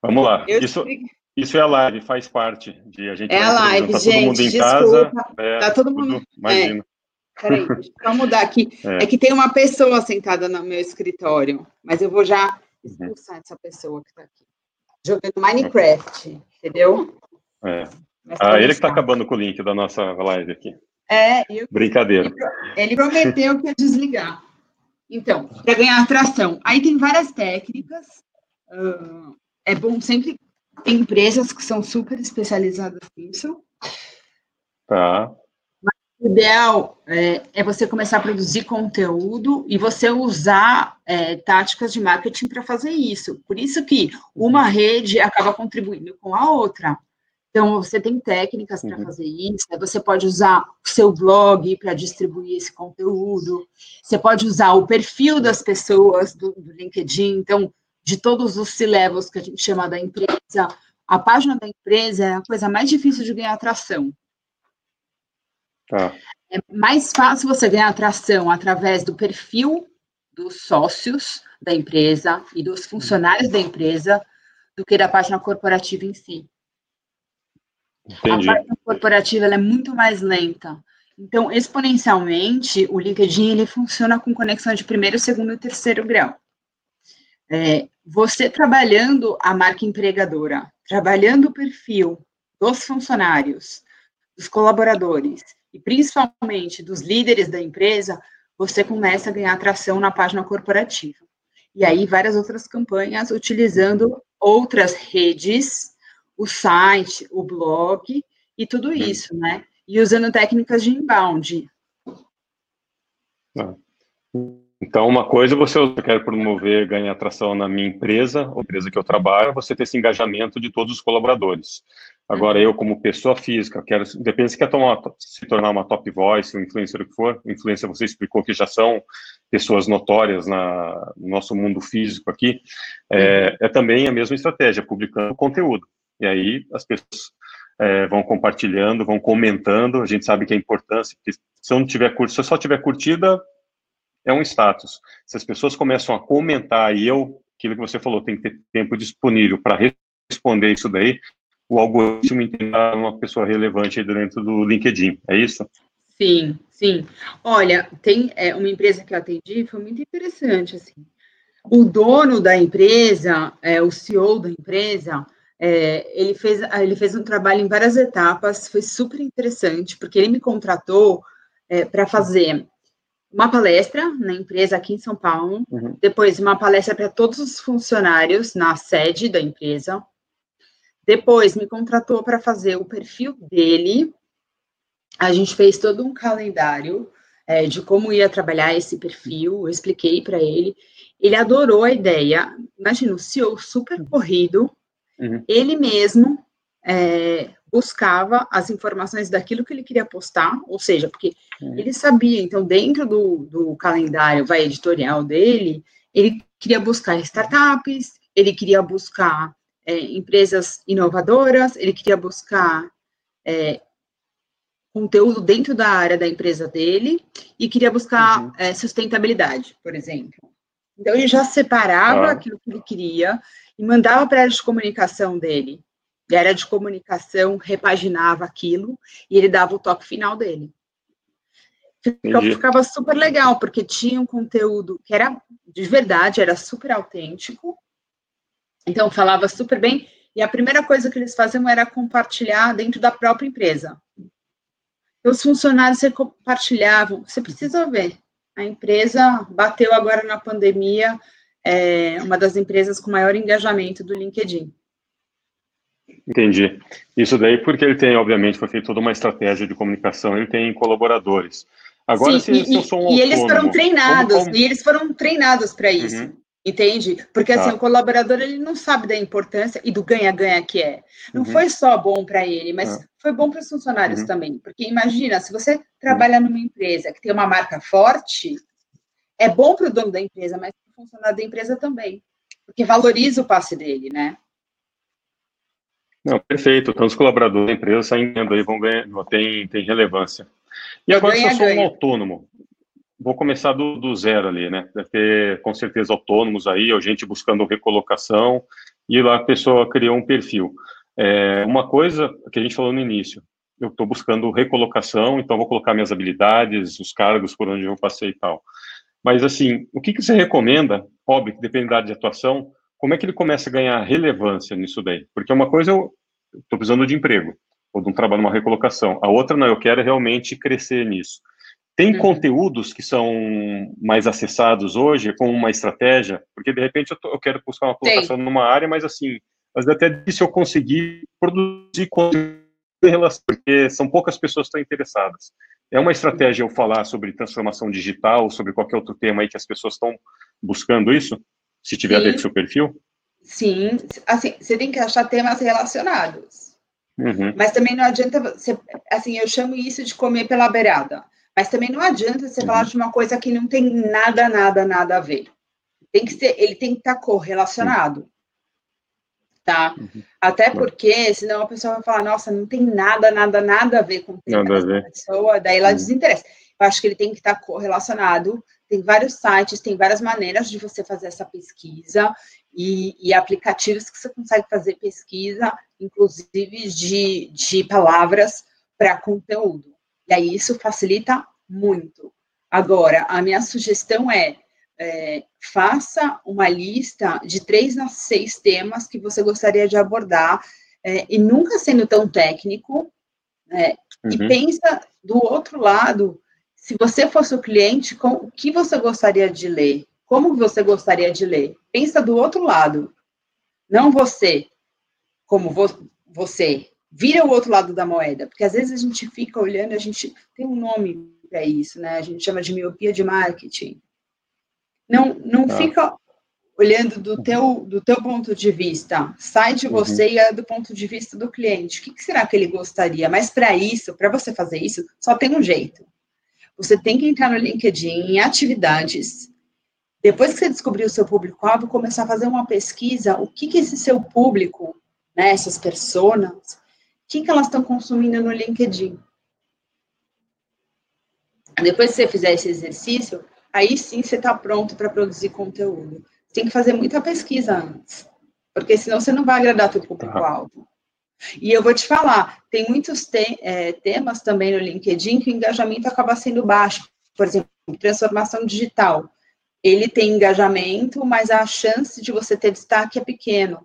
Vamos lá. isso, isso é a live, faz parte de a gente. É a live, tá gente. Todo mundo em desculpa. casa. É, tá todo mundo. Tudo, imagina. É. Peraí, deixa eu mudar aqui. <laughs> É. é. que tem uma pessoa sentada no meu escritório, mas eu vou já. Expulsar uhum. essa pessoa que está aqui. Jogando Minecraft, entendeu? É. Ah, ele que está acabando com o link da nossa live aqui. É, eu, Brincadeira. Ele, prometeu que ia desligar. Então, para ganhar atração. Aí tem várias técnicas. Uh, é bom sempre ter empresas que são super especializadas nisso. Tá. O ideal é, é, você começar a produzir conteúdo e você usar é, táticas de marketing para fazer isso. Por isso que uma rede acaba contribuindo com a outra. Então, você tem técnicas para uhum. fazer isso, você pode usar o seu blog para distribuir esse conteúdo, você pode usar o perfil das pessoas do, do LinkedIn, então, de todos os C-levels que a gente chama da empresa, a página da empresa é a coisa mais difícil de ganhar atração. Tá. É mais fácil você ganhar atração através do perfil dos sócios da empresa e dos funcionários da empresa do que da página corporativa em si. Entendi. A página corporativa é muito mais lenta. Então, exponencialmente, o LinkedIn ele funciona com conexão de primeiro, segundo e terceiro grau. É, você trabalhando a marca empregadora, trabalhando o perfil dos funcionários, dos colaboradores e principalmente dos líderes da empresa, você começa a ganhar atração na página corporativa. E aí, várias outras campanhas utilizando outras redes, o site, o blog e tudo uhum. isso, né? E usando técnicas de inbound. Ah. Então, uma coisa você quer promover, ganhar atração na minha empresa, ou empresa que eu trabalho, você ter esse engajamento de todos os colaboradores. Agora, eu, como pessoa física, quero, depende se quer tomar, se tornar uma top voice, um influencer, o que for. Influencer, você explicou que já são pessoas notórias na, no nosso mundo físico aqui. É, uhum. é também a mesma estratégia, publicando conteúdo. E aí, as pessoas é, vão compartilhando, vão comentando. A gente sabe que é importância, porque se eu não tiver curso, se eu só tiver curtida, é um status. Se as pessoas começam a comentar e eu, aquilo que você falou, tem que ter tempo disponível para responder isso daí, o algoritmo entenda uma pessoa relevante dentro do LinkedIn, é isso? Sim, sim. Olha, tem é, uma empresa que eu atendi, foi muito interessante, assim. O dono da empresa, é, o CEO da empresa, é, ele, fez, ele fez um trabalho em várias etapas, foi super interessante, porque ele me contratou é, para fazer uma palestra na empresa aqui em São Paulo, uhum. depois uma palestra para todos os funcionários na sede da empresa, depois me contratou para fazer o perfil dele, a gente fez todo um calendário é, de como ia trabalhar esse perfil, eu expliquei para ele, ele adorou a ideia, imagina, o CEO super corrido, uhum. ele mesmo é, buscava as informações daquilo que ele queria postar, ou seja, porque uhum. ele sabia, então, dentro do, do calendário vai editorial dele, ele queria buscar startups, ele queria buscar é, empresas inovadoras, ele queria buscar é, conteúdo dentro da área da empresa dele e queria buscar uhum. é, sustentabilidade, por exemplo. Então, ele já separava ah. aquilo que ele queria e mandava para a área de comunicação dele a área de comunicação repaginava aquilo e ele dava o toque final dele. Então, ficava super legal, porque tinha um conteúdo que era de verdade, era super autêntico, então falava super bem, e a primeira coisa que eles faziam era compartilhar dentro da própria empresa. os funcionários se compartilhavam. Você precisa ver. A empresa bateu agora na pandemia, é uma das empresas com maior engajamento do LinkedIn. Entendi. Isso daí porque ele tem, obviamente, foi feita toda uma estratégia de comunicação, ele tem colaboradores. Agora, Sim, se, e, se eu sou um e autônomo, eles foram treinados, como, como... e eles foram treinados para isso. Uhum. Entende? Porque assim, tá. o colaborador ele não sabe da importância e do ganha-ganha que é. Não uhum. foi só bom para ele, mas uhum. foi bom para os funcionários uhum. também. Porque imagina, se você trabalha numa empresa que tem uma marca forte, é bom para o dono da empresa, mas para o funcionário da empresa também. Porque valoriza o passe dele, né? Não, perfeito. Então, os colaboradores da empresa saindo aí vão ganhar, tem, tem relevância. E agora, ganha, se eu sou ganha. um autônomo, vou começar do, do, zero ali, né? Deve ter, com certeza, autônomos aí, ou gente buscando recolocação, e lá a pessoa criou um perfil. É, uma coisa que a gente falou no início, eu estou buscando recolocação, então vou colocar minhas habilidades, os cargos por onde eu passei e tal. Mas, assim, o que, que você recomenda, óbvio depende da área de atuação, como é que ele começa a ganhar relevância nisso daí? Porque uma coisa eu estou precisando de emprego, ou de um trabalho, uma recolocação. A outra, não, eu quero realmente crescer nisso. Tem uhum. conteúdos que são mais acessados hoje com uma estratégia, porque de repente eu, tô, eu quero buscar uma colocação Tem. numa área, mas assim, mas até disse eu conseguir produzir conteúdo em relação, porque são poucas pessoas que estão interessadas. É uma estratégia eu falar sobre transformação digital, sobre qualquer outro tema aí que as pessoas estão buscando isso, se tiver Sim. dentro do seu perfil? Sim, assim, você tem que achar temas relacionados. Uhum. Mas também não adianta você, assim, eu chamo isso de comer pela beirada. Mas também não adianta você uhum. falar de uma coisa que não tem nada, nada, nada a ver. Tem que ser, ele tem que estar correlacionado. Tá? Uhum. Até porque, senão a pessoa vai falar, nossa, não tem nada, nada, nada a ver com da pessoa, daí ela uhum. desinteressa. Eu acho que ele tem que estar correlacionado. Tem vários sites, tem várias maneiras de você fazer essa pesquisa e, e aplicativos que você consegue fazer pesquisa, inclusive de, de palavras para conteúdo. E aí isso facilita muito. Agora, a minha sugestão é, é, faça uma lista de três a seis temas que você gostaria de abordar, é, e nunca sendo tão técnico, né, uhum. e pensa do outro lado, se você fosse o cliente, com, o que você gostaria de ler? Como você gostaria de ler? Pensa do outro lado, não você, como vo, você, vira o outro lado da moeda, porque às vezes a gente fica olhando, a gente tem um nome para isso, né? A gente chama de miopia de marketing. Não, não ah. fica olhando do teu, do teu ponto de vista, sai de uhum. você uhum. e é do ponto de vista do cliente. O que, que será que ele gostaria? Mas para isso, para você fazer isso, só tem um jeito. Você tem que entrar no LinkedIn em atividades. Depois que você descobrir o seu público-alvo, começar a fazer uma pesquisa, o que, que esse seu público, né, essas pessoas, que, que elas estão consumindo no LinkedIn. Depois que você fizer esse exercício, aí sim você está pronto para produzir conteúdo. Tem que fazer muita pesquisa antes, porque senão você não vai agradar seu público-alvo. E eu vou te falar, tem muitos te é, temas também no LinkedIn que o engajamento acaba sendo baixo. Por exemplo, transformação digital. Ele tem engajamento, mas a chance de você ter destaque é pequeno.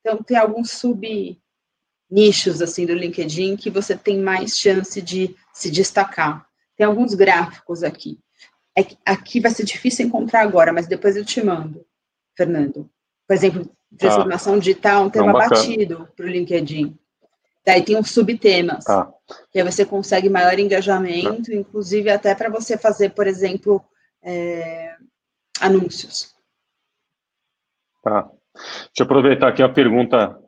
Então, tem alguns sub, nichos assim do LinkedIn que você tem mais chance de se destacar. Tem alguns gráficos aqui. É, aqui vai ser difícil encontrar agora, mas depois eu te mando, Fernando. Por exemplo, transformação ah, digital, um tema batido para o LinkedIn. Daí tem uns subtemas, ah. que aí você consegue maior engajamento, ah. inclusive até para você fazer, por exemplo, é, anúncios. Tá. Deixa eu aproveitar aqui a pergunta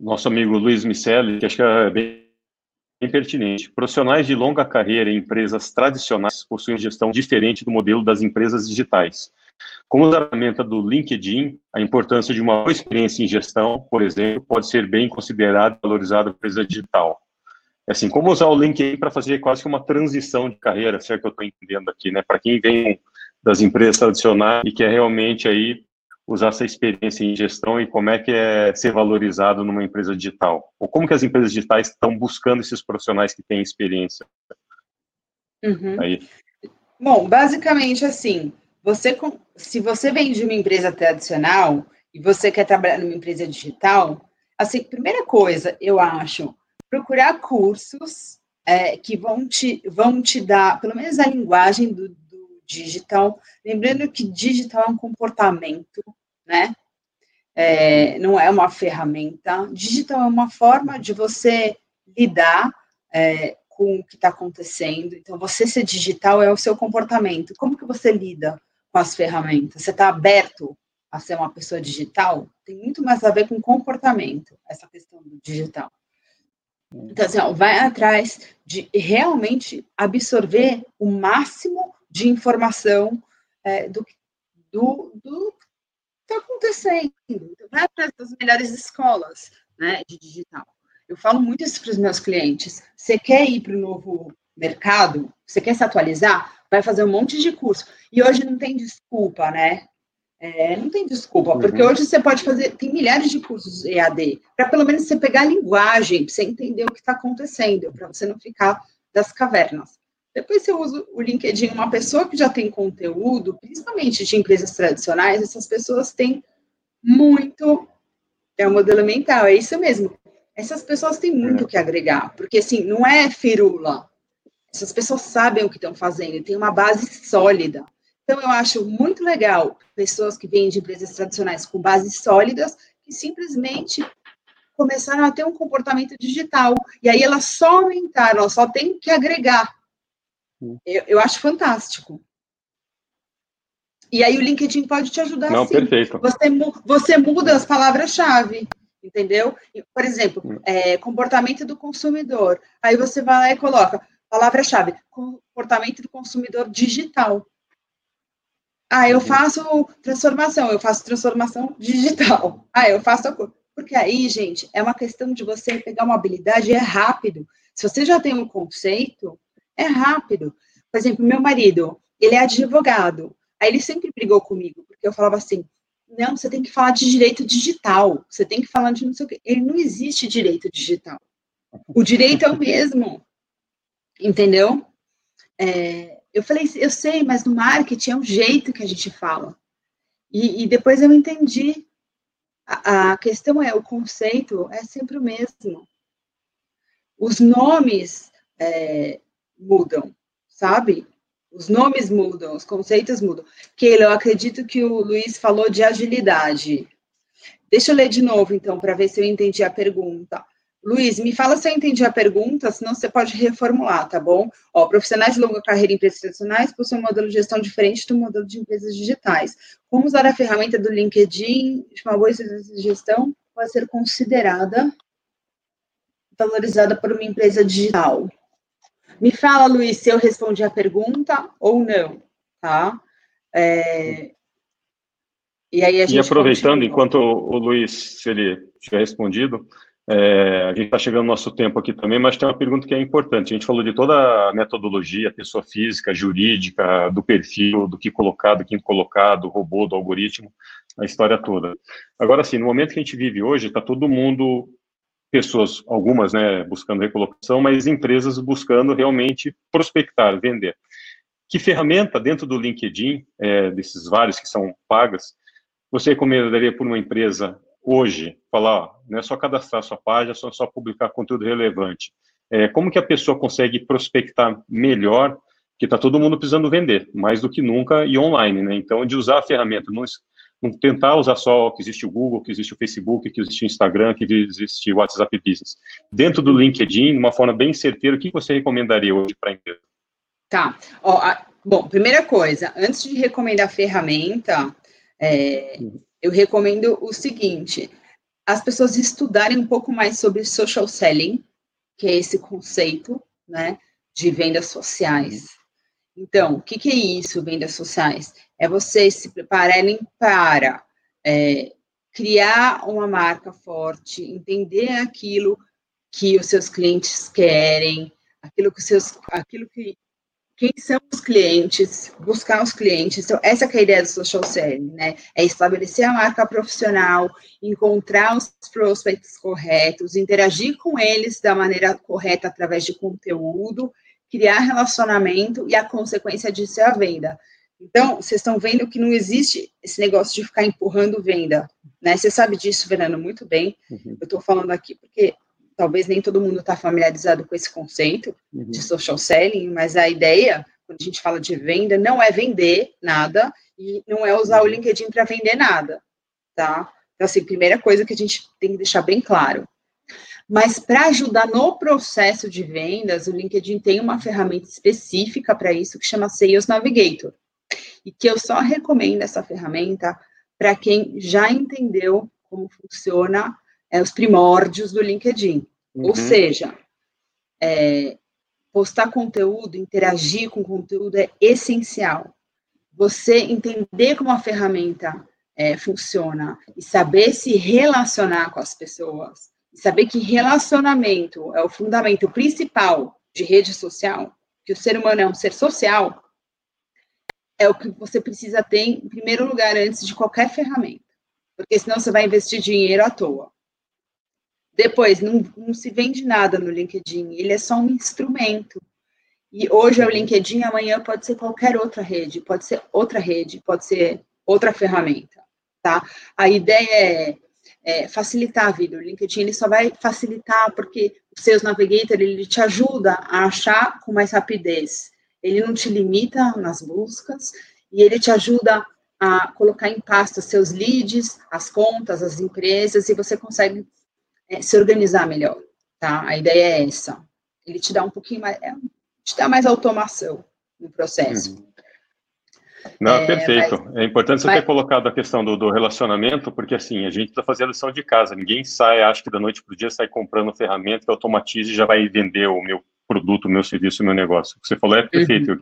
nosso amigo Luiz Micelli, que acho que é bem, bem pertinente. Profissionais de longa carreira em empresas tradicionais possuem gestão diferente do modelo das empresas digitais. Como ferramenta do LinkedIn, a importância de uma boa experiência em gestão, por exemplo, pode ser bem considerada e valorizada na empresa digital. Assim, como usar o LinkedIn para fazer quase que uma transição de carreira, se é que eu estou entendendo aqui, né? Para quem vem das empresas tradicionais e quer realmente aí usar essa experiência em gestão e como é que é ser valorizado numa empresa digital? Ou como que as empresas digitais estão buscando esses profissionais que têm experiência? Uhum. Aí. Bom, basicamente assim, você se você vem de uma empresa tradicional e você quer trabalhar numa empresa digital, assim, primeira coisa, eu acho, procurar cursos é, que vão te, vão te dar, pelo menos a linguagem do, do digital, lembrando que digital é um comportamento, né? É, não é uma ferramenta. Digital é uma forma de você lidar é, com o que está acontecendo. Então, você ser digital é o seu comportamento. Como que você lida com as ferramentas? Você está aberto a ser uma pessoa digital? Tem muito mais a ver com comportamento, essa questão do digital. Então, assim, ó, vai atrás de realmente absorver o máximo de informação é, do, do, do que está acontecendo. Então, vai atrás das melhores escolas né, de digital. Eu falo muito isso para os meus clientes. Você quer ir para o novo mercado? Você quer se atualizar? Vai fazer um monte de curso. E hoje não tem desculpa, né? É, não tem desculpa, porque uhum. hoje você pode fazer, tem milhares de cursos EAD, para pelo menos você pegar a linguagem, para você entender o que está acontecendo, para você não ficar das cavernas. Depois você usa o LinkedIn, uma pessoa que já tem conteúdo, principalmente de empresas tradicionais, essas pessoas têm muito, é o modelo mental, é isso mesmo. Essas pessoas têm muito que agregar, porque assim, não é firula. Essas pessoas sabem o que estão fazendo, tem uma base sólida. Então, eu acho muito legal pessoas que vêm de empresas tradicionais com bases sólidas, que simplesmente começaram a ter um comportamento digital. E aí elas só aumentaram, elas só tem que agregar. Eu, eu acho fantástico. E aí o LinkedIn pode te ajudar. Não, sim. perfeito. Você, você muda as palavras-chave, entendeu? Por exemplo, hum. é, comportamento do consumidor. Aí você vai lá e coloca palavra-chave, comportamento do consumidor digital. Ah, eu faço transformação, eu faço transformação digital. <laughs> Ah, eu faço a coisa. Porque aí, gente, é uma questão de você pegar uma habilidade e é rápido. Se você já tem um conceito, é rápido. Por exemplo, meu marido, ele é advogado. Aí ele sempre brigou comigo, porque eu falava assim: não, você tem que falar de direito digital, você tem que falar de não sei o quê. Ele não existe direito digital. O direito é o mesmo. Entendeu? É, eu falei, eu sei, mas no marketing é o jeito que a gente fala. E, e depois eu entendi. A, a, questão é, o conceito é sempre o mesmo. Os nomes é, mudam, sabe? Os nomes mudam, os conceitos mudam. Keila, eu acredito que o Luiz falou de agilidade. Deixa eu ler de novo, então, para ver se eu entendi a pergunta. Luiz, me fala se eu entendi a pergunta, senão você pode reformular, tá bom? Ó, profissionais de longa carreira em empresas tradicionais possuem um modelo de gestão diferente do modelo de empresas digitais. Como usar a ferramenta do LinkedIn de uma boa de gestão pode ser considerada valorizada por uma empresa digital? Me fala, Luiz, se eu respondi a pergunta ou não, tá? É... E aí a gente. E aproveitando, continua. enquanto o Luiz, se ele tiver respondido, é, a gente está chegando no nosso tempo aqui também, mas tem uma pergunta que é importante. A gente falou de toda a metodologia, pessoa física, jurídica, do perfil, do que colocado, do que colocado, do robô, do algoritmo, a história toda. Agora, sim, no momento que a gente vive hoje, está todo mundo, pessoas, algumas, né, buscando recolocação, mas empresas buscando realmente prospectar, vender. Que ferramenta dentro do LinkedIn, é, desses vários que são pagas, você recomendaria para uma empresa hoje, falar, ó, não é só cadastrar sua página, só, só publicar conteúdo relevante. É, como que a pessoa consegue prospectar melhor, que está todo mundo precisando vender, mais do que nunca, e online, né? Então, de usar a ferramenta, não, não tentar usar só que existe o Google, que existe o Facebook, que existe o Instagram, que existe o WhatsApp Business. Dentro do LinkedIn, de uma forma bem certeira, o que você recomendaria hoje para a empresa? Tá. Ó, a, bom, primeira coisa, antes de recomendar a ferramenta, é, eu recomendo o seguinte: as pessoas estudarem um pouco mais sobre social selling, que é esse conceito, né, de vendas sociais. Então, o que, que é isso, vendas sociais? É vocês se prepararem para é, criar uma marca forte, entender aquilo que os seus clientes querem, aquilo que, seus, aquilo que quem são os clientes, buscar os clientes. Então, essa é a ideia do social selling, né? É estabelecer a marca profissional, encontrar os prospects corretos, interagir com eles da maneira correta através de conteúdo, criar relacionamento e a consequência disso é a venda. Então, vocês estão vendo que não existe esse negócio de ficar empurrando venda, né? Você sabe disso, Verano, muito bem. Uhum. Eu estou falando aqui porque talvez nem todo mundo está familiarizado com esse conceito uhum. de social selling, mas a ideia, quando a gente fala de venda, não é vender nada e não é usar o uhum. LinkedIn para vender nada, tá? Então, assim, primeira coisa que a gente tem que deixar bem claro. Mas para ajudar no processo de vendas, o LinkedIn tem uma ferramenta específica para isso que chama Sales Navigator. E que eu só recomendo essa ferramenta para quem já entendeu como funciona é, os primórdios do LinkedIn. Uhum. Ou seja, é, postar conteúdo, interagir com conteúdo é essencial. Você entender como a ferramenta é, funciona e saber se relacionar com as pessoas, saber que relacionamento é o fundamento principal de rede social, que o ser humano é um ser social, é o que você precisa ter em primeiro lugar antes de qualquer ferramenta, porque senão você vai investir dinheiro à toa. Depois, não, não se vende nada no LinkedIn, ele é só um instrumento. E hoje é o LinkedIn, amanhã pode ser qualquer outra rede, pode ser outra rede, pode ser outra ferramenta, tá? A ideia é, é facilitar a vida. O LinkedIn ele só vai facilitar porque o Sales Navigator ele te ajuda a achar com mais rapidez. Ele não te limita nas buscas e ele te ajuda a colocar em pasta seus leads, as contas, as empresas e você consegue é, se organizar melhor, tá? A ideia é essa. Ele te dá um pouquinho mais, é, te dá mais automação no processo. Uhum. Não, é, perfeito. Mas, é importante você mas, ter colocado a questão do, do relacionamento, porque assim, a gente fazer a lição de casa. Ninguém sai, acho que da noite para o dia, sai comprando ferramenta que automatize e já vai vender o meu produto, o meu serviço, o meu negócio. O que você falou é perfeito. Uhum.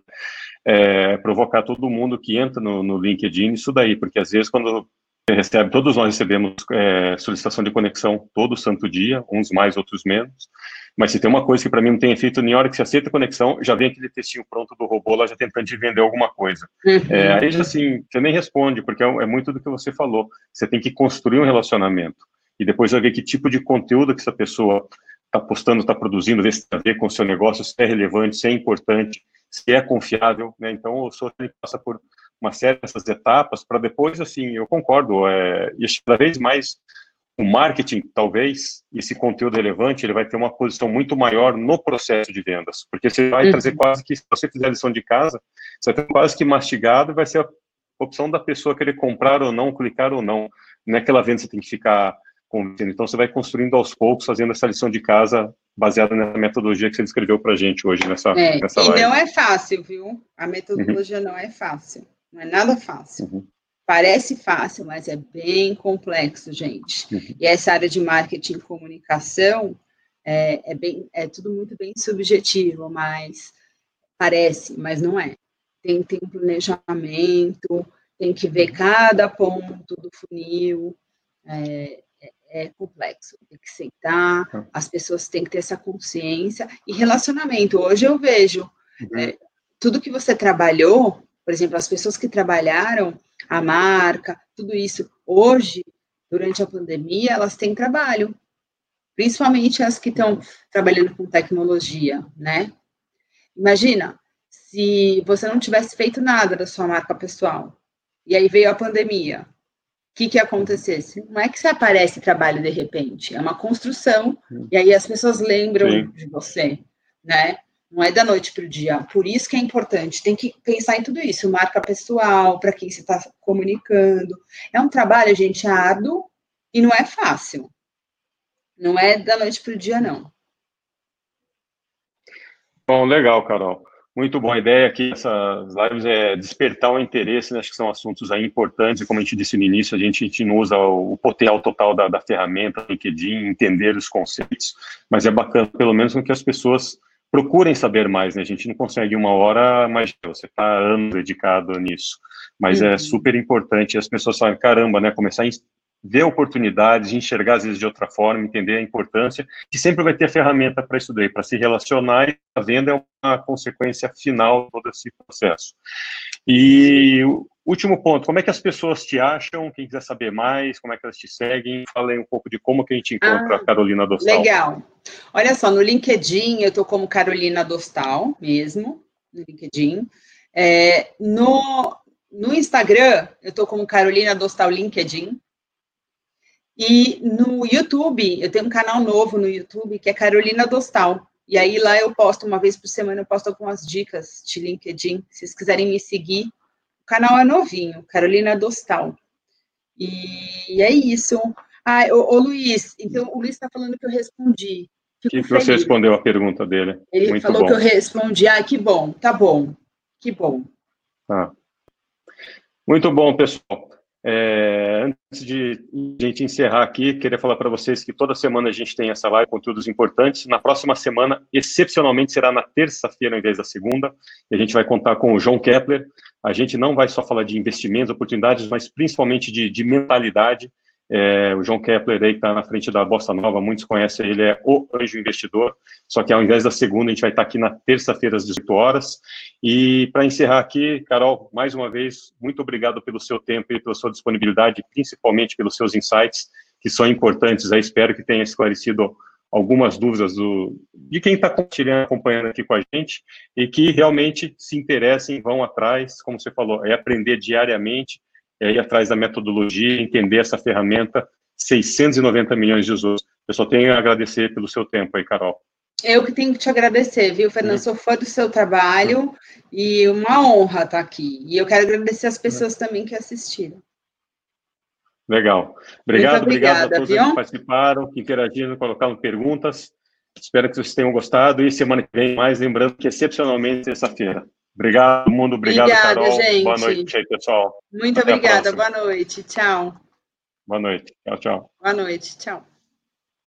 É, provocar todo mundo que entra no, no LinkedIn isso daí, porque às vezes quando recebe, todos nós recebemos é, solicitação de conexão todo santo dia, uns mais, outros menos. Mas se tem uma coisa que para mim não tem efeito, nem hora que você aceita a conexão, já vem aquele textinho pronto do robô lá já tentando te vender alguma coisa. Uhum. É, aí já assim, você nem responde, porque é, é, muito do que você falou. Você tem que construir um relacionamento e depois vai ver que tipo de conteúdo que essa pessoa está postando, está produzindo, ver se tem a ver com o seu negócio, se é relevante, se é importante, se é confiável. Né? Então, o senhor passa por uma série dessas etapas para depois, assim, eu concordo, é, e cada vez mais o marketing, talvez, esse conteúdo relevante, ele vai ter uma posição muito maior no processo de vendas, porque você vai uhum. trazer quase que, se você fizer a lição de casa, você vai ter quase que mastigado, vai ser a opção da pessoa querer comprar ou não, clicar ou não, não é aquela venda que você tem que ficar convencendo, então você vai construindo aos poucos, fazendo essa lição de casa baseada na metodologia que você descreveu para a gente hoje nessa, é, nessa live. E não é fácil, viu? A metodologia uhum. não é fácil. Não é nada fácil. Uhum. Parece fácil, mas é bem complexo, gente. Uhum. E essa área de marketing e comunicação é, é, bem, é tudo muito bem subjetivo, mas parece, mas não é. Tem, tem um planejamento, tem que ver cada ponto do funil, é, é, é complexo, tem que sentar, tá. as pessoas têm que ter essa consciência. E relacionamento, hoje eu vejo, uhum. é, tudo que você trabalhou, por exemplo, as pessoas que trabalharam a marca, tudo isso, hoje, durante a pandemia, elas têm trabalho, principalmente as que estão trabalhando com tecnologia, né? Imagina, se você não tivesse feito nada da sua marca pessoal, e aí veio a pandemia, o que que acontecesse? Não é que você aparece trabalho de repente, é uma construção, e aí as pessoas lembram Sim. de você, né? Não é da noite para o dia. Por isso que é importante, tem que pensar em tudo isso, marca pessoal, para quem você está comunicando. É um trabalho, gente, árduo e não é fácil. Não é da noite para o dia, não. Bom, legal, Carol. Muito boa ideia aqui, essas lives é despertar o interesse, né? acho que são assuntos aí importantes, e como a gente disse no início, a gente, a gente não usa o, potencial total da, da ferramenta, LinkedIn, entender os conceitos, mas é bacana, pelo menos, que as pessoas procurem saber mais, né? A gente não consegue uma hora, mas você está anos dedicado nisso. Mas é uhum. é super importante as pessoas falam, caramba, né? Começar a ver oportunidades, enxergar às vezes de outra forma, entender a importância, que sempre vai ter ferramenta para isso daí, para se relacionar e a venda é uma consequência final de todo esse processo. E último ponto, como é que as pessoas te acham? Quem quiser saber mais, como é que elas te seguem? Fala aí um pouco de como que a gente encontra ah, a Carolina Dostal. Legal. Olha só, no LinkedIn eu estou como Carolina Dostal mesmo, no LinkedIn. É, no, no Instagram eu estou como Carolina Dostal LinkedIn. E no YouTube, eu tenho um canal novo no YouTube, que é Carolina Dostal. E aí lá eu posto, uma vez por semana, eu posto algumas dicas de LinkedIn. Se vocês quiserem me seguir, o canal é novinho, Carolina Dostal. E é isso. Ah, ô, ô Luiz, então o Luiz está falando que eu respondi. Fico que você respondeu a pergunta dele. Ele Muito falou bom. que eu respondi. Ah, que bom, tá bom. Que bom. Tá. Muito bom, pessoal. É, antes de a gente encerrar aqui, queria falar para vocês que toda semana a gente tem essa live, conteúdos importantes. Na próxima semana, excepcionalmente, será na terça-feira ao invés da segunda. E a gente vai contar com o João Kepler. A gente não vai só falar de investimentos, oportunidades, mas principalmente de, de mentalidade. É, o João Kepler aí está na frente da Bossa Nova, muitos conhecem ele, é o anjo investidor, só que ao invés da segunda, a gente vai estar tá aqui na terça-feira às 18 horas. E para encerrar aqui, Carol, mais uma vez, muito obrigado pelo seu tempo e pela sua disponibilidade, principalmente pelos seus insights, que são importantes. Espero que tenha esclarecido algumas dúvidas do, de quem está acompanhando aqui com a gente e que realmente se interessem, vão atrás, como você falou, é aprender diariamente é ir atrás da metodologia, entender essa ferramenta, 690 milhões de usuários. Eu só tenho a agradecer pelo seu tempo aí, Carol. Eu que tenho que te agradecer, viu, Fernando? Sou fã do seu trabalho e uma honra estar aqui. E eu quero agradecer as pessoas também que assistiram. Legal. Obrigado, obrigado a todos viu? que participaram, que interagiram, colocaram perguntas. Espero que vocês tenham gostado e semana que vem mais, lembrando que excepcionalmente terça-feira. Obrigado, mundo. Obrigado, obrigada, Carol. Gente. Boa noite aí, pessoal. Muito Até obrigada. Boa noite. Tchau. Boa noite. Tchau, tchau. Boa noite. Tchau.